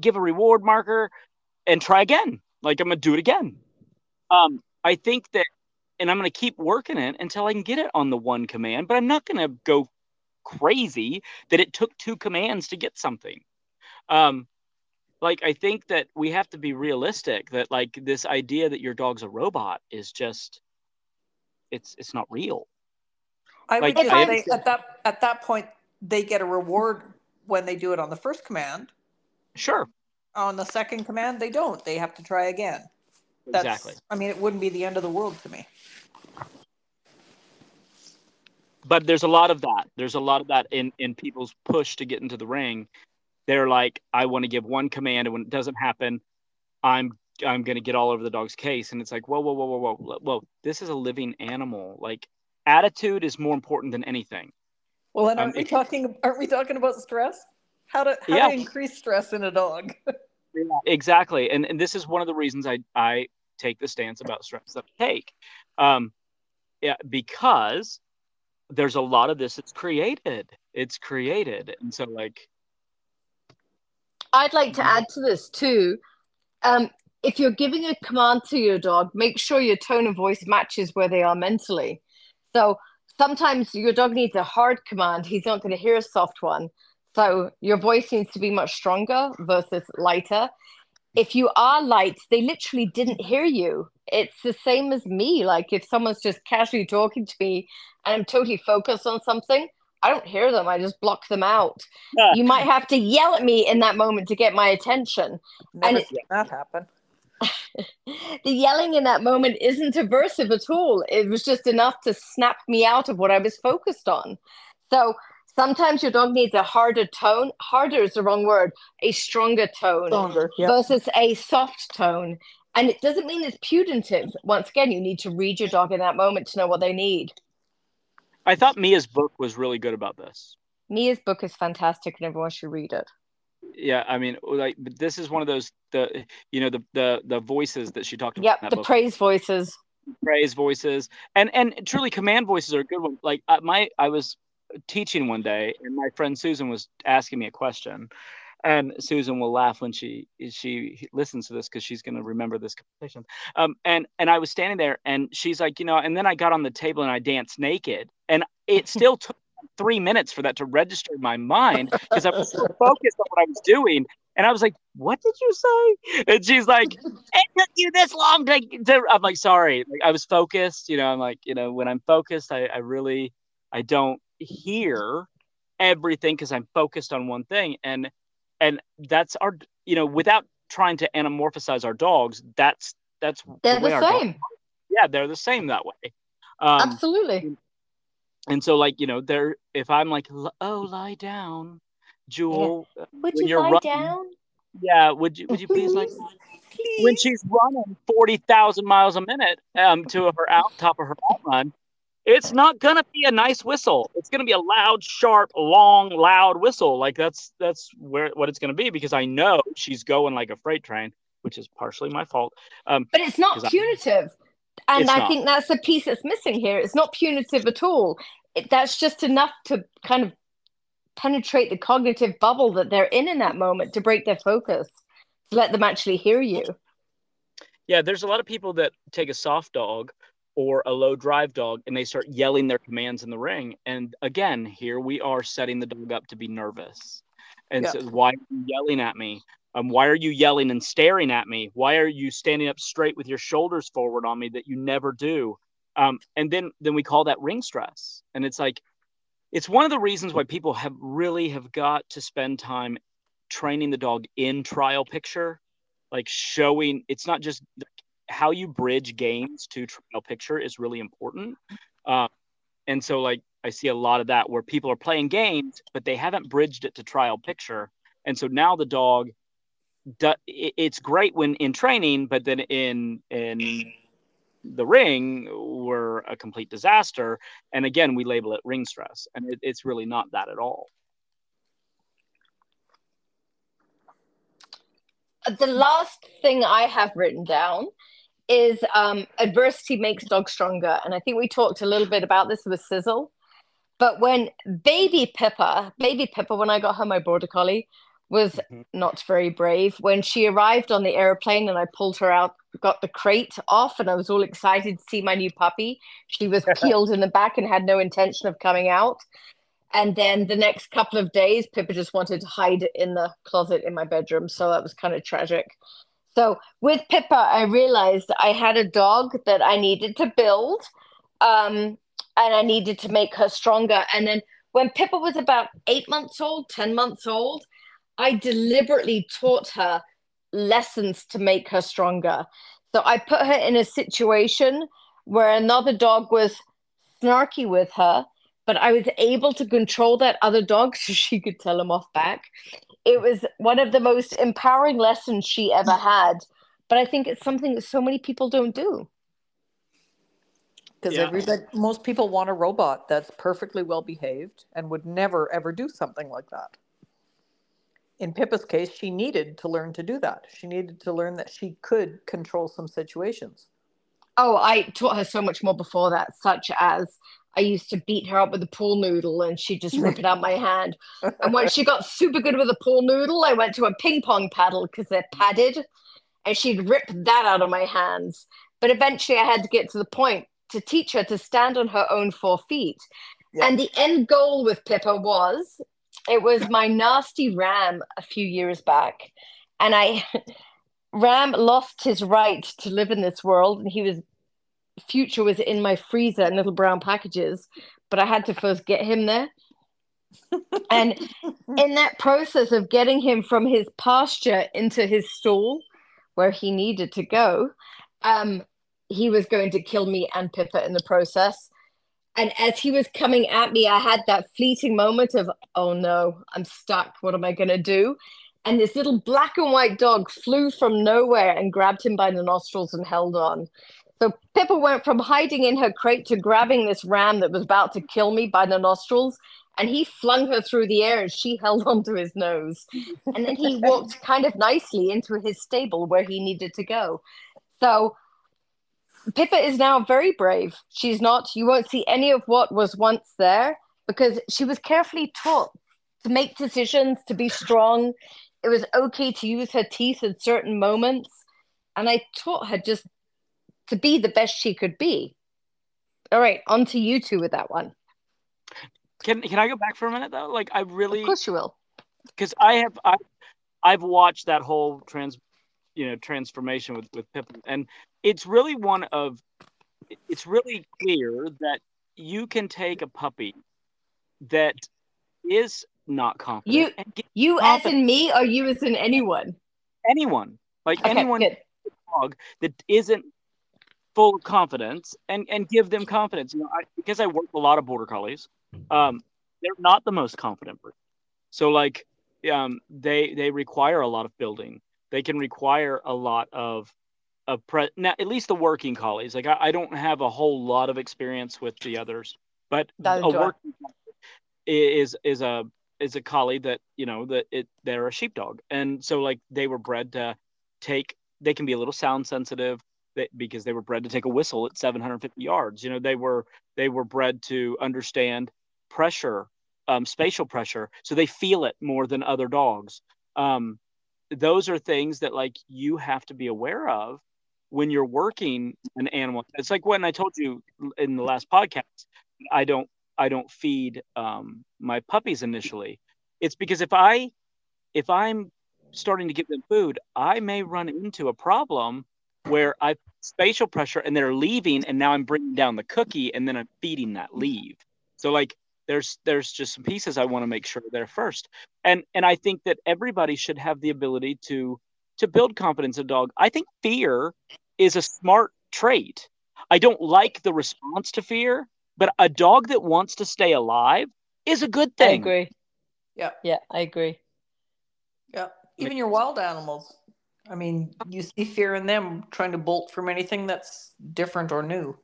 Speaker 3: give a reward marker and try again. Like i'm going to do it again. Um, i think that and I'm going to keep working it until I can get it on the one command. But I'm not going to go crazy that it took two commands to get something. Um, like I think that we have to be realistic. That like this idea that your dog's a robot is just it's it's not real.
Speaker 2: I would
Speaker 3: Like,
Speaker 2: just say at that at that point they get a reward when they do it on the first command.
Speaker 3: Sure,
Speaker 2: On the second command, they don't. They have to try again. That's,
Speaker 3: exactly.
Speaker 2: I mean, it wouldn't be the end of the world to me.
Speaker 3: But there's a lot of that. There's a lot of that in in people's push to get into the ring. They're like, I want to give one command, and when it doesn't happen, I'm I'm going to get all over the dog's case. And it's like, whoa, whoa, whoa, whoa, whoa, whoa. This is a living animal. Like attitude is more important than anything.
Speaker 2: Well,
Speaker 3: Um,
Speaker 2: aren't we
Speaker 3: if-
Speaker 2: talking? Aren't we talking about stress? How to how
Speaker 3: Yeah.
Speaker 2: to increase stress in a dog?
Speaker 3: Exactly. And and this is one of the reasons I I take the stance about stress that I take. Um, yeah, because there's a lot of this it's created. It's created, and so like,
Speaker 1: I'd like to add to this too. Um, if you're giving a command to your dog, make sure your tone of voice matches where they are mentally. So sometimes your dog needs a hard command, he's not going to hear a soft one. So your voice needs to be much stronger versus lighter. If you are light, they literally didn't hear you. It's the same as me. Like if someone's just casually talking to me and I'm totally focused on something, I don't hear them. I just block them out. You might have to yell at me in that moment to get my attention.
Speaker 2: Never
Speaker 1: it-
Speaker 2: that happen.
Speaker 1: the yelling in that moment isn't aversive at all. It was just enough to snap me out of what I was focused on. So sometimes your dog needs a harder tone. Harder is the wrong word, a stronger tone.
Speaker 2: Yeah.
Speaker 1: versus a soft tone. And it doesn't mean it's punitive. Once again, you need to read your dog in that moment to know what they need.
Speaker 3: I thought Mia's book was really good about this.
Speaker 1: Mia's book is fantastic and everyone should read it.
Speaker 3: Yeah, I mean, like, this is one of those the you know the the the voices that she talked about.
Speaker 1: Yep,
Speaker 3: that
Speaker 1: the
Speaker 3: book.
Speaker 1: praise voices.
Speaker 3: praise voices and and truly command voices are a good one like uh, my i was teaching one day and my friend susan was asking me a question and susan will laugh when she she listens to this because she's going to remember this conversation um and and i was standing there and she's like you know and then i got on the table and i danced naked and it still took three minutes for that to register in my mind because i was so focused on what i was doing and I was like, "What did you say?" And she's like, "It took you this long to." to... I'm like, "Sorry." Like I was focused. You know, I'm like, you know, when I'm focused, I, I really, I don't hear everything because I'm focused on one thing. And and that's our, you know, without trying to anamorphize our dogs, that's that's
Speaker 1: they're the, the same.
Speaker 3: Yeah, they're the same that way.
Speaker 1: Um, Absolutely.
Speaker 3: And so, like you know, there. If I'm like, oh, lie down, Jewel.
Speaker 1: Yeah. Would you lie running, down?
Speaker 3: Yeah. Would you? Would you please, like? Please. When she's running forty thousand miles a minute um, to her out top of her outrun, it's not gonna be a nice whistle. It's gonna be a loud, sharp, long, loud whistle. Like that's that's where what it's gonna be because I know she's going like a freight train, which is partially my fault. Um,
Speaker 1: but it's not punitive. I, and I not. think that's the piece that's missing here. It's not punitive at all. It, that's just enough to kind of penetrate the cognitive bubble that they're in in that moment to break their focus, to let them actually hear you.
Speaker 3: Yeah, there's a lot of people that take a soft dog or a low drive dog and they start yelling their commands in the ring. And again, here we are setting the dog up to be nervous. And so, why are you yelling at me? Um, why are you yelling and staring at me? Why are you standing up straight with your shoulders forward on me that you never do? Um, and then then we call that ring stress. And it's like it's one of the reasons why people have really have got to spend time training the dog in trial picture, like showing it's not just how you bridge games to trial picture is really important. Uh, and so like I see a lot of that where people are playing games, but they haven't bridged it to trial picture. And so now the dog it's great when in training, but then in in the ring we're a complete disaster. And again, we label it ring stress, and it, it's really not that at all.
Speaker 1: The last thing I have written down is um, adversity makes dogs stronger, and I think we talked a little bit about this with Sizzle. But when baby Pippa, baby Pippa, when I got her my border collie, was mm-hmm. not very brave. When she arrived on the airplane and I pulled her out, got the crate off, and I was all excited to see my new puppy, she was peeled in the back and had no intention of coming out. And then the next couple of days, Pippa just wanted to hide in the closet in my bedroom. So that was kind of tragic. So with Pippa, I realized I had a dog that I needed to build um, and I needed to make her stronger. And then when Pippa was about eight months old, 10 months old, I deliberately taught her lessons to make her stronger. So I put her in a situation where another dog was snarky with her, but I was able to control that other dog so she could tell him off back. It was one of the most empowering lessons she ever mm. had. But I think it's something that so many people don't do.
Speaker 2: Because yeah. everybody, most people want a robot that's perfectly well behaved and would never ever do something like that in Pippa's case, she needed to learn to do that. She needed to learn that she could control some situations.
Speaker 1: Oh, I taught her so much more before that, such as I used to beat her up with a pool noodle and she'd just rip it out my hand. And when she got super good with a pool noodle, I went to a ping pong paddle because they're padded and she'd rip that out of my hands. But eventually I had to get to the point to teach her to stand on her own four feet. Yeah. And the end goal with Pippa was it was my nasty Ram a few years back, and I Ram lost his right to live in this world, and he was future was in my freezer in little brown packages, but I had to first get him there. and in that process of getting him from his pasture into his stall where he needed to go, um, he was going to kill me and Pippa in the process. And as he was coming at me, I had that fleeting moment of, oh no, I'm stuck. What am I going to do? And this little black and white dog flew from nowhere and grabbed him by the nostrils and held on. So Pippa went from hiding in her crate to grabbing this ram that was about to kill me by the nostrils. And he flung her through the air and she held onto his nose. And then he walked kind of nicely into his stable where he needed to go. So Pippa is now very brave. She's not, you won't see any of what was once there because she was carefully taught to make decisions, to be strong. It was okay to use her teeth in certain moments. And I taught her just to be the best she could be. All right, on to you two with that one.
Speaker 3: Can can I go back for a minute though? Like I really
Speaker 1: Of course you will.
Speaker 3: Because I have I I've watched that whole trans, you know, transformation with with Pippin, and it's really one of, it's really clear that you can take a puppy that is not confident.
Speaker 1: You- You as in me, or you as in anyone?
Speaker 3: anyone, like
Speaker 1: Okay,
Speaker 3: anyone, dog that isn't full of confidence and and give them confidence. You know I, because i work with a lot of border collies um they're not the most confident breed. So like um they they require a lot of building. They can require a lot of of pre now at least the working collies. Like i, I don't have a whole lot of experience with the others but
Speaker 1: Neither
Speaker 3: a working is is a is a collie that you know that it they're a sheepdog. And so like they were bred to take they can be a little sound sensitive that because they were bred to take a whistle at 750 yards. You know they were they were bred to understand pressure um, spatial pressure so they feel it more than other dogs. Um, those are things that like you have to be aware of when you're working an animal. It's like when i told you in the last podcast i don't i don't feed um, my puppies initially. It's because if i if i'm starting to give them food i may run into a problem where I spatial pressure and they're leaving and now I'm bringing down the cookie and then I'm feeding that leave. So like there's there's just some pieces I want to make sure there first. And and I think that everybody should have the ability to to build confidence in a dog. I think fear is a smart trait. I don't like the response to fear, but a dog that wants to stay alive is a good thing.
Speaker 1: I
Speaker 3: thing.
Speaker 1: agree.
Speaker 2: Yeah.
Speaker 1: Yeah, I agree.
Speaker 2: Yeah. Even your wild animals. I mean, you see fear in them trying to bolt from anything that's different or new.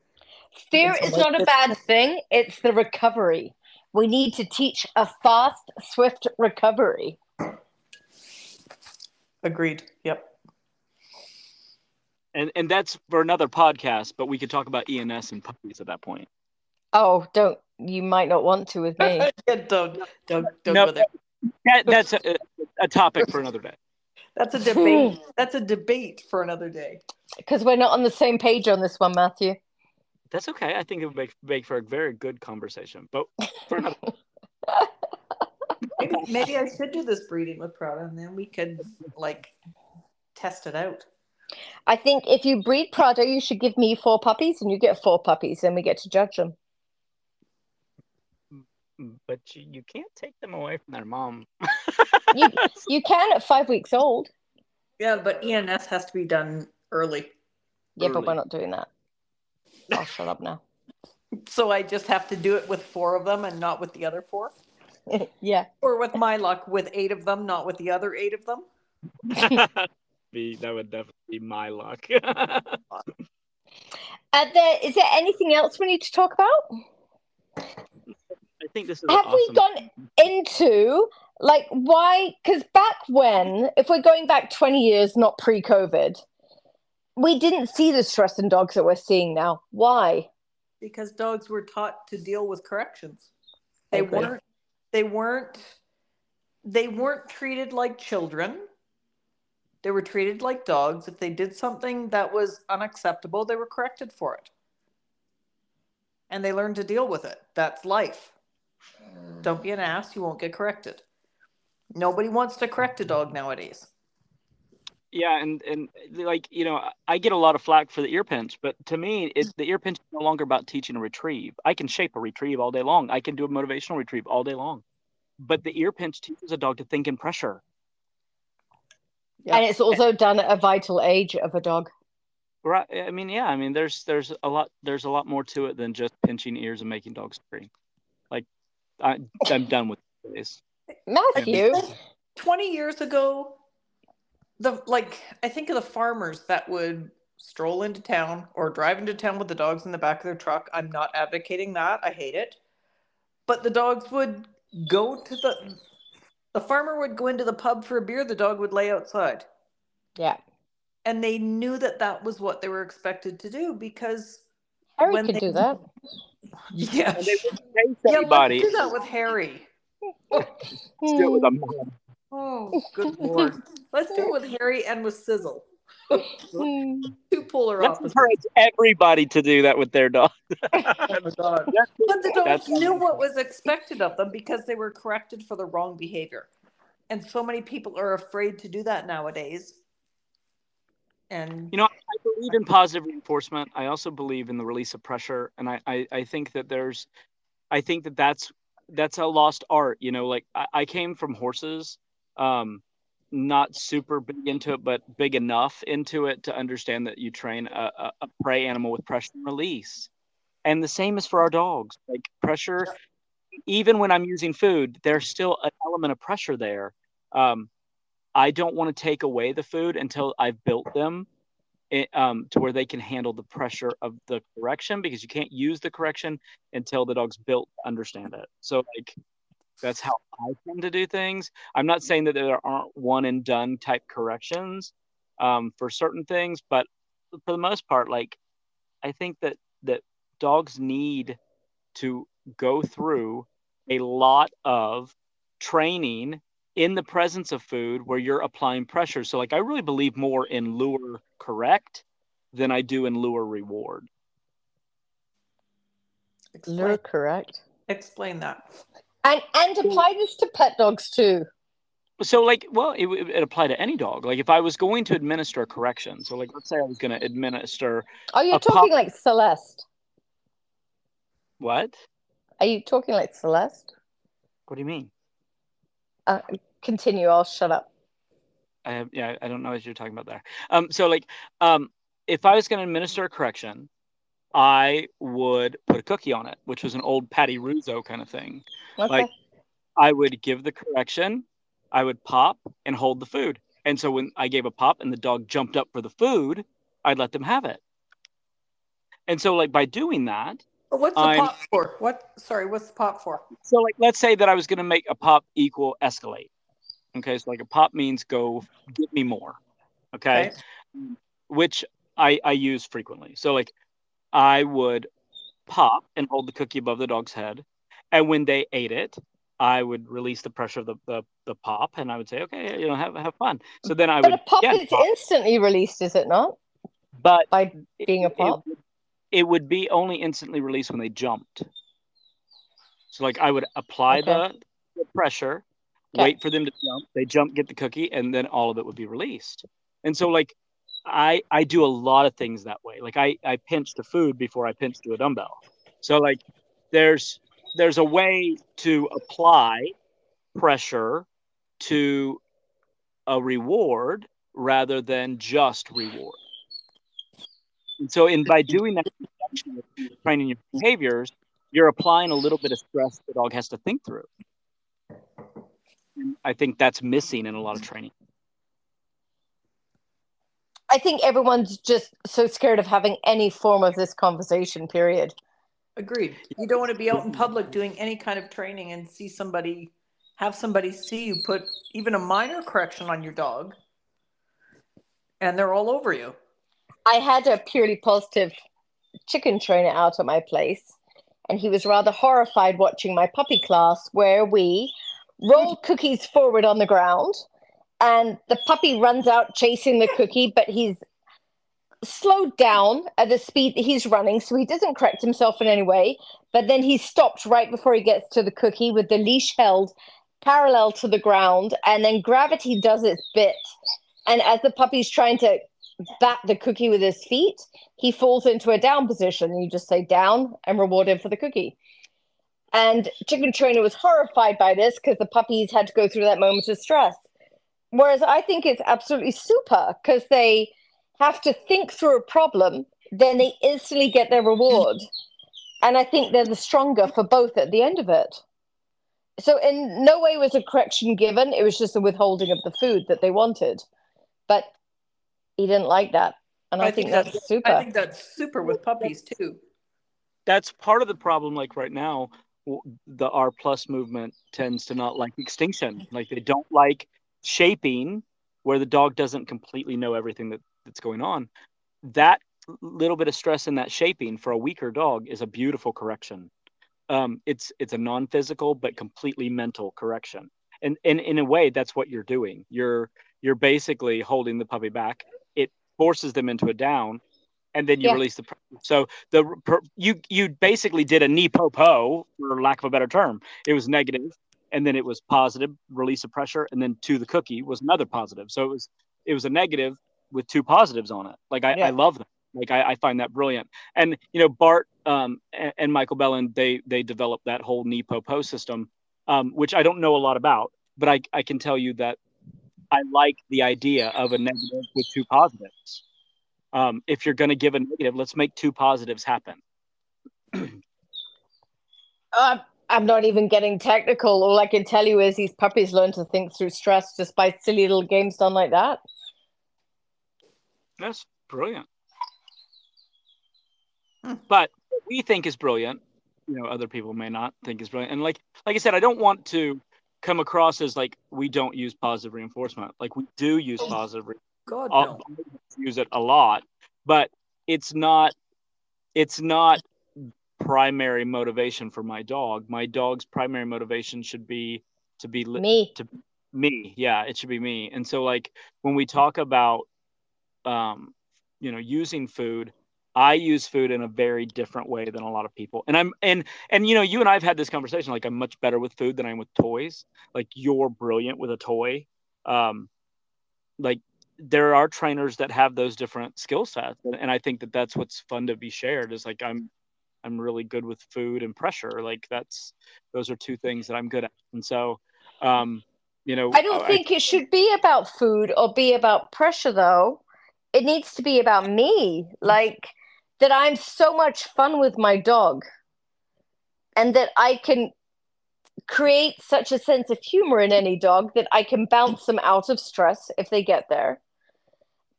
Speaker 1: Fear is
Speaker 2: like
Speaker 1: not a bad thing. It's the recovery. We need to teach a fast, swift recovery.
Speaker 2: Agreed. Yep.
Speaker 3: And and that's for another podcast, but we could talk about ENS and puppies at that point.
Speaker 1: Oh, don't you might not want to with me.
Speaker 2: Yeah, don't don't don't
Speaker 3: No.
Speaker 2: go there.
Speaker 3: That, that's a, a topic for another day.
Speaker 2: That's a debate. That's a debate for another day.
Speaker 1: Because we're not on the same page on this one, Matthew.
Speaker 3: That's okay. I think it would make, make for a very good conversation. But for another,
Speaker 2: Maybe, maybe I should do this breeding with Prada, and then we could like test it out.
Speaker 1: I think if you breed Prada, you should give me four puppies and you get four puppies and we get to judge them.
Speaker 3: But you, you can't take them away from their mom.
Speaker 1: You, you can at five weeks old.
Speaker 2: Yeah, but ENS has to be done early.
Speaker 1: Yeah, but we're not doing that. I'll shut up now.
Speaker 2: So I just have to do it with four of them and not with the other four?
Speaker 1: yeah.
Speaker 2: Or with my luck, with eight of them, not with the other eight of them?
Speaker 3: be that would definitely be my luck.
Speaker 1: Uh, there, is there anything else we need to talk about?
Speaker 3: I think this is
Speaker 1: Have
Speaker 3: awesome.
Speaker 1: we gone into like why? Because back when, if we're going back 20 years, not pre COVID, we didn't see the stress in dogs that we're seeing now. Why?
Speaker 2: Because dogs were taught to deal with corrections. They
Speaker 1: agree.
Speaker 2: weren't they weren't they weren't treated like children. They were treated like dogs. If they did something that was unacceptable, they were corrected for it. And they learned to deal with it. That's life. Don't be an ass, you won't get corrected. Nobody wants to correct a dog nowadays.
Speaker 3: Yeah, and and like you know, I get a lot of flack for the ear pinch, but to me, it's the ear pinch is no longer about teaching a retrieve. I can shape a retrieve all day long. I can do a motivational retrieve all day long, but the ear pinch teaches a dog to think in pressure.
Speaker 2: Yeah.
Speaker 1: And it's also done at a vital age of a dog.
Speaker 3: Right? I mean, yeah. I mean, there's there's a lot there's a lot more to it than just pinching ears and making dogs scream. Like, I, I'm done with this.
Speaker 1: Matthew,
Speaker 2: 20 years ago the like i think of the farmers that would stroll into town or drive into town with the dogs in the back of their truck. I'm not advocating that. I hate it. But the dogs would go to the the farmer would go into the pub for a beer. The dog would lay outside.
Speaker 1: Yeah,
Speaker 2: and they knew that that was what they were expected to do because
Speaker 1: Harry
Speaker 2: When
Speaker 1: could
Speaker 2: they-
Speaker 1: do that.
Speaker 2: yeah
Speaker 3: And they wouldn't chase
Speaker 2: yeah
Speaker 3: anybody.
Speaker 2: let's do that with harry
Speaker 3: Still with a mom.
Speaker 2: oh good lord let's do it with harry and with sizzle two polar
Speaker 3: Let's
Speaker 2: opposites
Speaker 3: encourage everybody to do that with their dog.
Speaker 2: Oh. But the dogs knew what was expected of them because they were corrected for the wrong behavior. and so many people are afraid to do that nowadays. And
Speaker 3: you know, I believe in positive reinforcement. I also believe in the release of pressure, and I I, I think that there's, I think that that's that's a lost art. You know, like I, I came from horses. Um, not super big into it, but big enough into it to understand that you train a, a, a prey animal with pressure and release. And the same is for our dogs. Like pressure, even when I'm using food, there's still an element of pressure there. Um, I don't want to take away the food until I've built them it, um, to where they can handle the pressure of the correction because you can't use the correction until the dog's built understand it. So, like, that's how I tend to do things. I'm not saying that there aren't one and done type corrections um, for certain things, but for the most part, like I think that that dogs need to go through a lot of training in the presence of food where you're applying pressure. So like I really believe more in lure correct than I do in lure reward.
Speaker 1: Explain, lure correct.
Speaker 2: Explain that.
Speaker 1: And and apply this to pet dogs too.
Speaker 3: So, like, well, it, it applied to any dog. Like, if I was going to administer a correction, so like, let's say I was going to administer.
Speaker 1: Oh, you're talking pop- like Celeste.
Speaker 3: What?
Speaker 1: Are you talking like Celeste?
Speaker 3: What do you mean?
Speaker 1: Uh, continue. I'll shut up.
Speaker 3: I have, yeah, I don't know what you're talking about there. Um, so like, um, if I was going to administer a correction, I would put a cookie on it, which was an old Patty Ruzzo kind of thing. Okay. Like I would give the correction, I would pop and hold the food. And so when I gave a pop and the dog jumped up for the food, I'd let them have it. And so like by doing that,
Speaker 2: what's the I'm, pop for? What sorry, what's the pop for?
Speaker 3: So like let's say that I was gonna make a pop equal escalate. Okay, so like a pop means go get me more. Okay. okay. Which I, I use frequently. So like I would pop and hold the cookie above the dog's head. And when they ate it, I would release the pressure of the, the, the pop and I would say, okay, you know, have, have fun. So then I
Speaker 1: but
Speaker 3: would.
Speaker 1: But a pop is pop. instantly released, is it not?
Speaker 3: But
Speaker 1: by being a pop?
Speaker 3: It, it, would be only instantly released when they jumped. So, like, I would apply okay. the, the, pressure, wait for them to jump. They jump, get the cookie, and then all of it would be released. And so, like, I I do a lot of things that way. Like I I pinch to food before I pinch to a dumbbell. So like there's there's a way to apply pressure to a reward rather than just reward. And so in by doing that training your behaviors, you're applying a little bit of stress the dog has to think through. And I think that's missing in a lot of training.
Speaker 1: I think everyone's just so scared of having any form of this conversation, period.
Speaker 2: Agreed. You don't want to be out in public doing any kind of training and see somebody, have somebody see you put even a minor correction on your dog and they're all over you.
Speaker 1: I had a purely positive chicken trainer out at my place, and he was rather horrified watching my puppy class where we rolled cookies forward on the ground and the puppy runs out chasing the cookie, but he's slowed down at the speed that he's running, so he doesn't correct himself in any way. But then he stops right before he gets to the cookie with the leash held parallel to the ground, and then gravity does its bit. And as the puppy's trying to bat the cookie with his feet, he falls into a down position. You just say down and reward him for the cookie. And Chicken Trainer was horrified by this because the puppies had to go through that moment of stress. Whereas I think it's absolutely super because they have to think through a problem, then they instantly get their reward. And I think they're the stronger for both at the end of it. So, in no way was a correction given. It was just a withholding of the food that they wanted. But he didn't like that. And I, I think, think, that's, that's super.
Speaker 2: I think that's super with puppies too.
Speaker 3: That's part of the problem. Like right now, the R plus movement tends to not like extinction. Like they don't like shaping where the dog doesn't completely know everything that, that's going on. That little bit of stress in that shaping for a weaker dog is a beautiful correction. Um, it's it's a non-physical but completely mental correction. And, and in a way that's what you're doing. You're you're basically holding the puppy back. It forces them into a down and then you yeah. release the so the you you basically did a NePoPo for lack of a better term it was negative and then it was positive release of pressure, and then to the cookie was another positive. So it was it was a negative with two positives on it. Like I, yeah. I love that. Like I, I, find that brilliant. And you know, Bart um, and, and, Michael Belin, they they developed that whole NePoPo system, um, which I don't know a lot about, but I, I can tell you that I like the idea of a negative with two positives. Um, if you're going to give a negative, let's make two positives happen.
Speaker 1: uh, I'm not even getting technical. All I can tell you is these puppies learn to think through stress just by silly little games done like that.
Speaker 3: That's brilliant. Hmm. But we think is brilliant, you know, other people may not think is brilliant. And like like I said, I don't want to come across as like we don't use positive reinforcement. Like we do use oh, positive.
Speaker 2: God, no.
Speaker 3: use it a lot, but it's not. It's not primary motivation for my dog. My dog's primary motivation should be to be
Speaker 1: li- me.
Speaker 3: To me, yeah, it should be me. And so, like when we talk about, um, you know, using food, I use food in a very different way than a lot of people. And I'm and and you know, you and I've had this conversation. Like I'm much better with food than I am with toys. Like you're brilliant with a toy. Um, like there are trainers that have those different skill sets, and, I think that that's what's fun to be shared. Is like I'm I'm really good with food and pressure. Like that's those are two things that I'm good at. And so, um, you know,
Speaker 1: I don't I, think it should be about food or be about pressure though. It needs to be about me. Like that I'm so much fun with my dog and that I can create such a sense of humor in any dog that I can bounce them out of stress if they get there.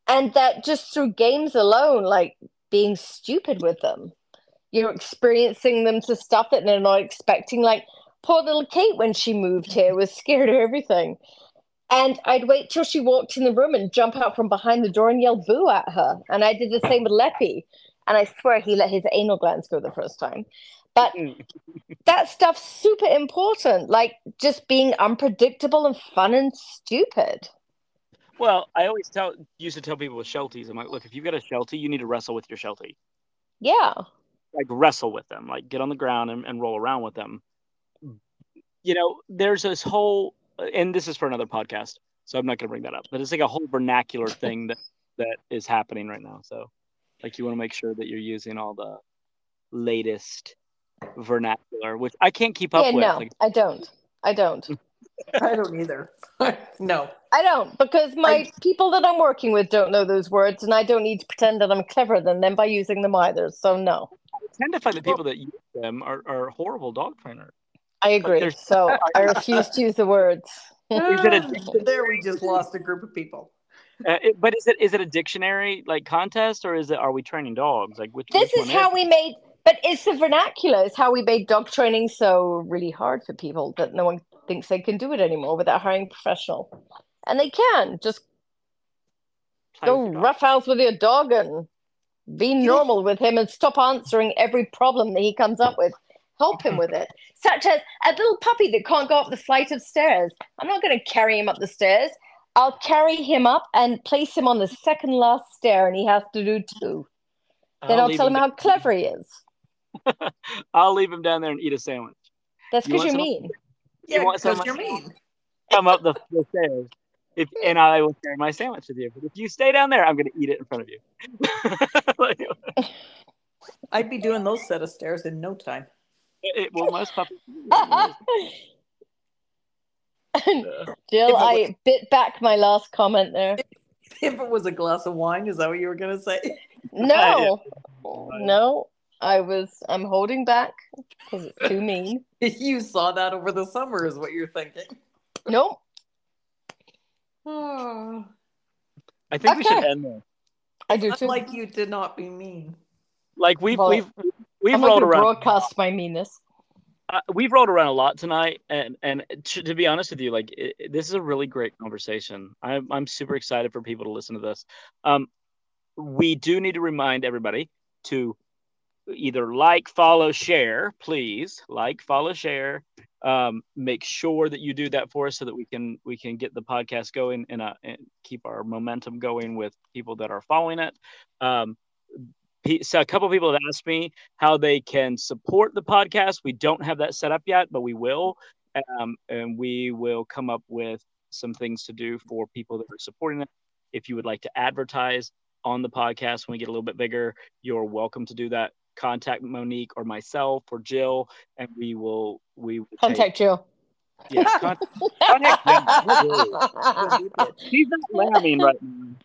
Speaker 1: And that just through games alone, like being stupid with them, you're experiencing them to stuff that they're not expecting. Like poor little Kate when she moved here was scared of everything. And I'd wait till she walked in the room and jump out from behind the door and yell boo at her. And I did the same with Leppy. And I swear he let his anal glands go the first time. But hmm. that stuff's super important. Like just being unpredictable and fun and stupid.
Speaker 3: Well, I always tell used to tell people with Shelties, I'm like, look, if you've got a Sheltie, you need to wrestle with your Sheltie.
Speaker 1: Yeah
Speaker 3: like wrestle with them, like get on the ground and, and roll around with them. You know, there's this whole, and this is for another podcast, so I'm not going to bring that up. But it's like a whole vernacular thing that that is happening right now. So, like, you want to make sure that you're using all the latest vernacular, which I can't keep up
Speaker 1: yeah,
Speaker 3: with.
Speaker 1: No,
Speaker 3: like,
Speaker 1: I don't. I don't.
Speaker 2: I don't either. no.
Speaker 1: I don't because my I... people that I'm working with don't know those words, and I don't need to pretend that I'm cleverer than them by using them either. So no I
Speaker 3: tend to find the people that use them are, are horrible dog trainers.
Speaker 1: I agree. So I refuse to use the words.
Speaker 2: there we just lost a group of people.
Speaker 3: Uh, it, but is it is it a dictionary like contest or is it are we training dogs like which
Speaker 1: this
Speaker 3: which
Speaker 1: is how is? we made but it's the vernacular it's how we made dog training so really hard for people that no one thinks they can do it anymore without hiring a professional and they can just Play go roughhouse with your dog and be normal with him and stop answering every problem that he comes up with. Help him with it. Such as a little puppy that can't go up the flight of stairs. I'm not going to carry him up the stairs. I'll carry him up and place him on the second last stair, and he has to do two. Then I'll, I'll tell him, him how clever he is.
Speaker 3: I'll leave him down there and eat a sandwich.
Speaker 1: That's because you are mean.
Speaker 2: Yeah, because you're mean.
Speaker 3: Come up the, the stairs if and I will share my sandwich with you. But if you stay down there, I'm going to eat it in front of
Speaker 2: you. I'd be doing those set of stairs in no time.
Speaker 3: It, it, well, most puppies.
Speaker 1: Jill, I bit back my last comment there.
Speaker 2: If it was a glass of wine, is that what you were going to say?
Speaker 1: No, no. I was. I'm holding back because it's too mean.
Speaker 2: you saw that over the summer, is what you're thinking.
Speaker 1: Nope.
Speaker 3: I think we should end there.
Speaker 1: I do too.
Speaker 2: Like you did not be mean.
Speaker 3: Like we've well, we've we've I'm rolled around.
Speaker 1: Broadcast my meanness.
Speaker 3: Uh, we've rolled around a lot tonight, and and to, to be honest with you, like it, this is a really great conversation. I'm I'm super excited for people to listen to this. Um, we do need to remind everybody to either like, follow, share, please like, follow, share. Um, make sure that you do that for us so that we can we can get the podcast going and, uh, and keep our momentum going with people that are following it. Um, so a couple people have asked me how they can support the podcast. We don't have that set up yet, but we will. um, and we will come up with some things to do for people that are supporting it. If you would like to advertise on the podcast when we get a little bit bigger, you're welcome to do that. Contact Monique or myself or Jill, and we will we will take-
Speaker 1: Contact Jill.
Speaker 3: yeah, con- contact Jill. She's not laughing right now.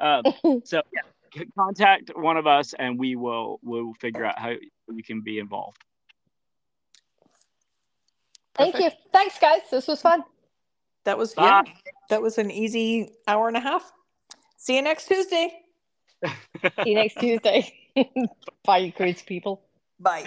Speaker 3: Um, so yeah, contact one of us, and we will we'll figure out how you can be involved.
Speaker 1: Thank you. Thanks, guys. This was fun.
Speaker 2: That was
Speaker 3: Bye.
Speaker 2: yeah. That was an easy hour and a half. See you next Tuesday.
Speaker 1: See you next Tuesday. Bye, crazy people.
Speaker 2: Bye.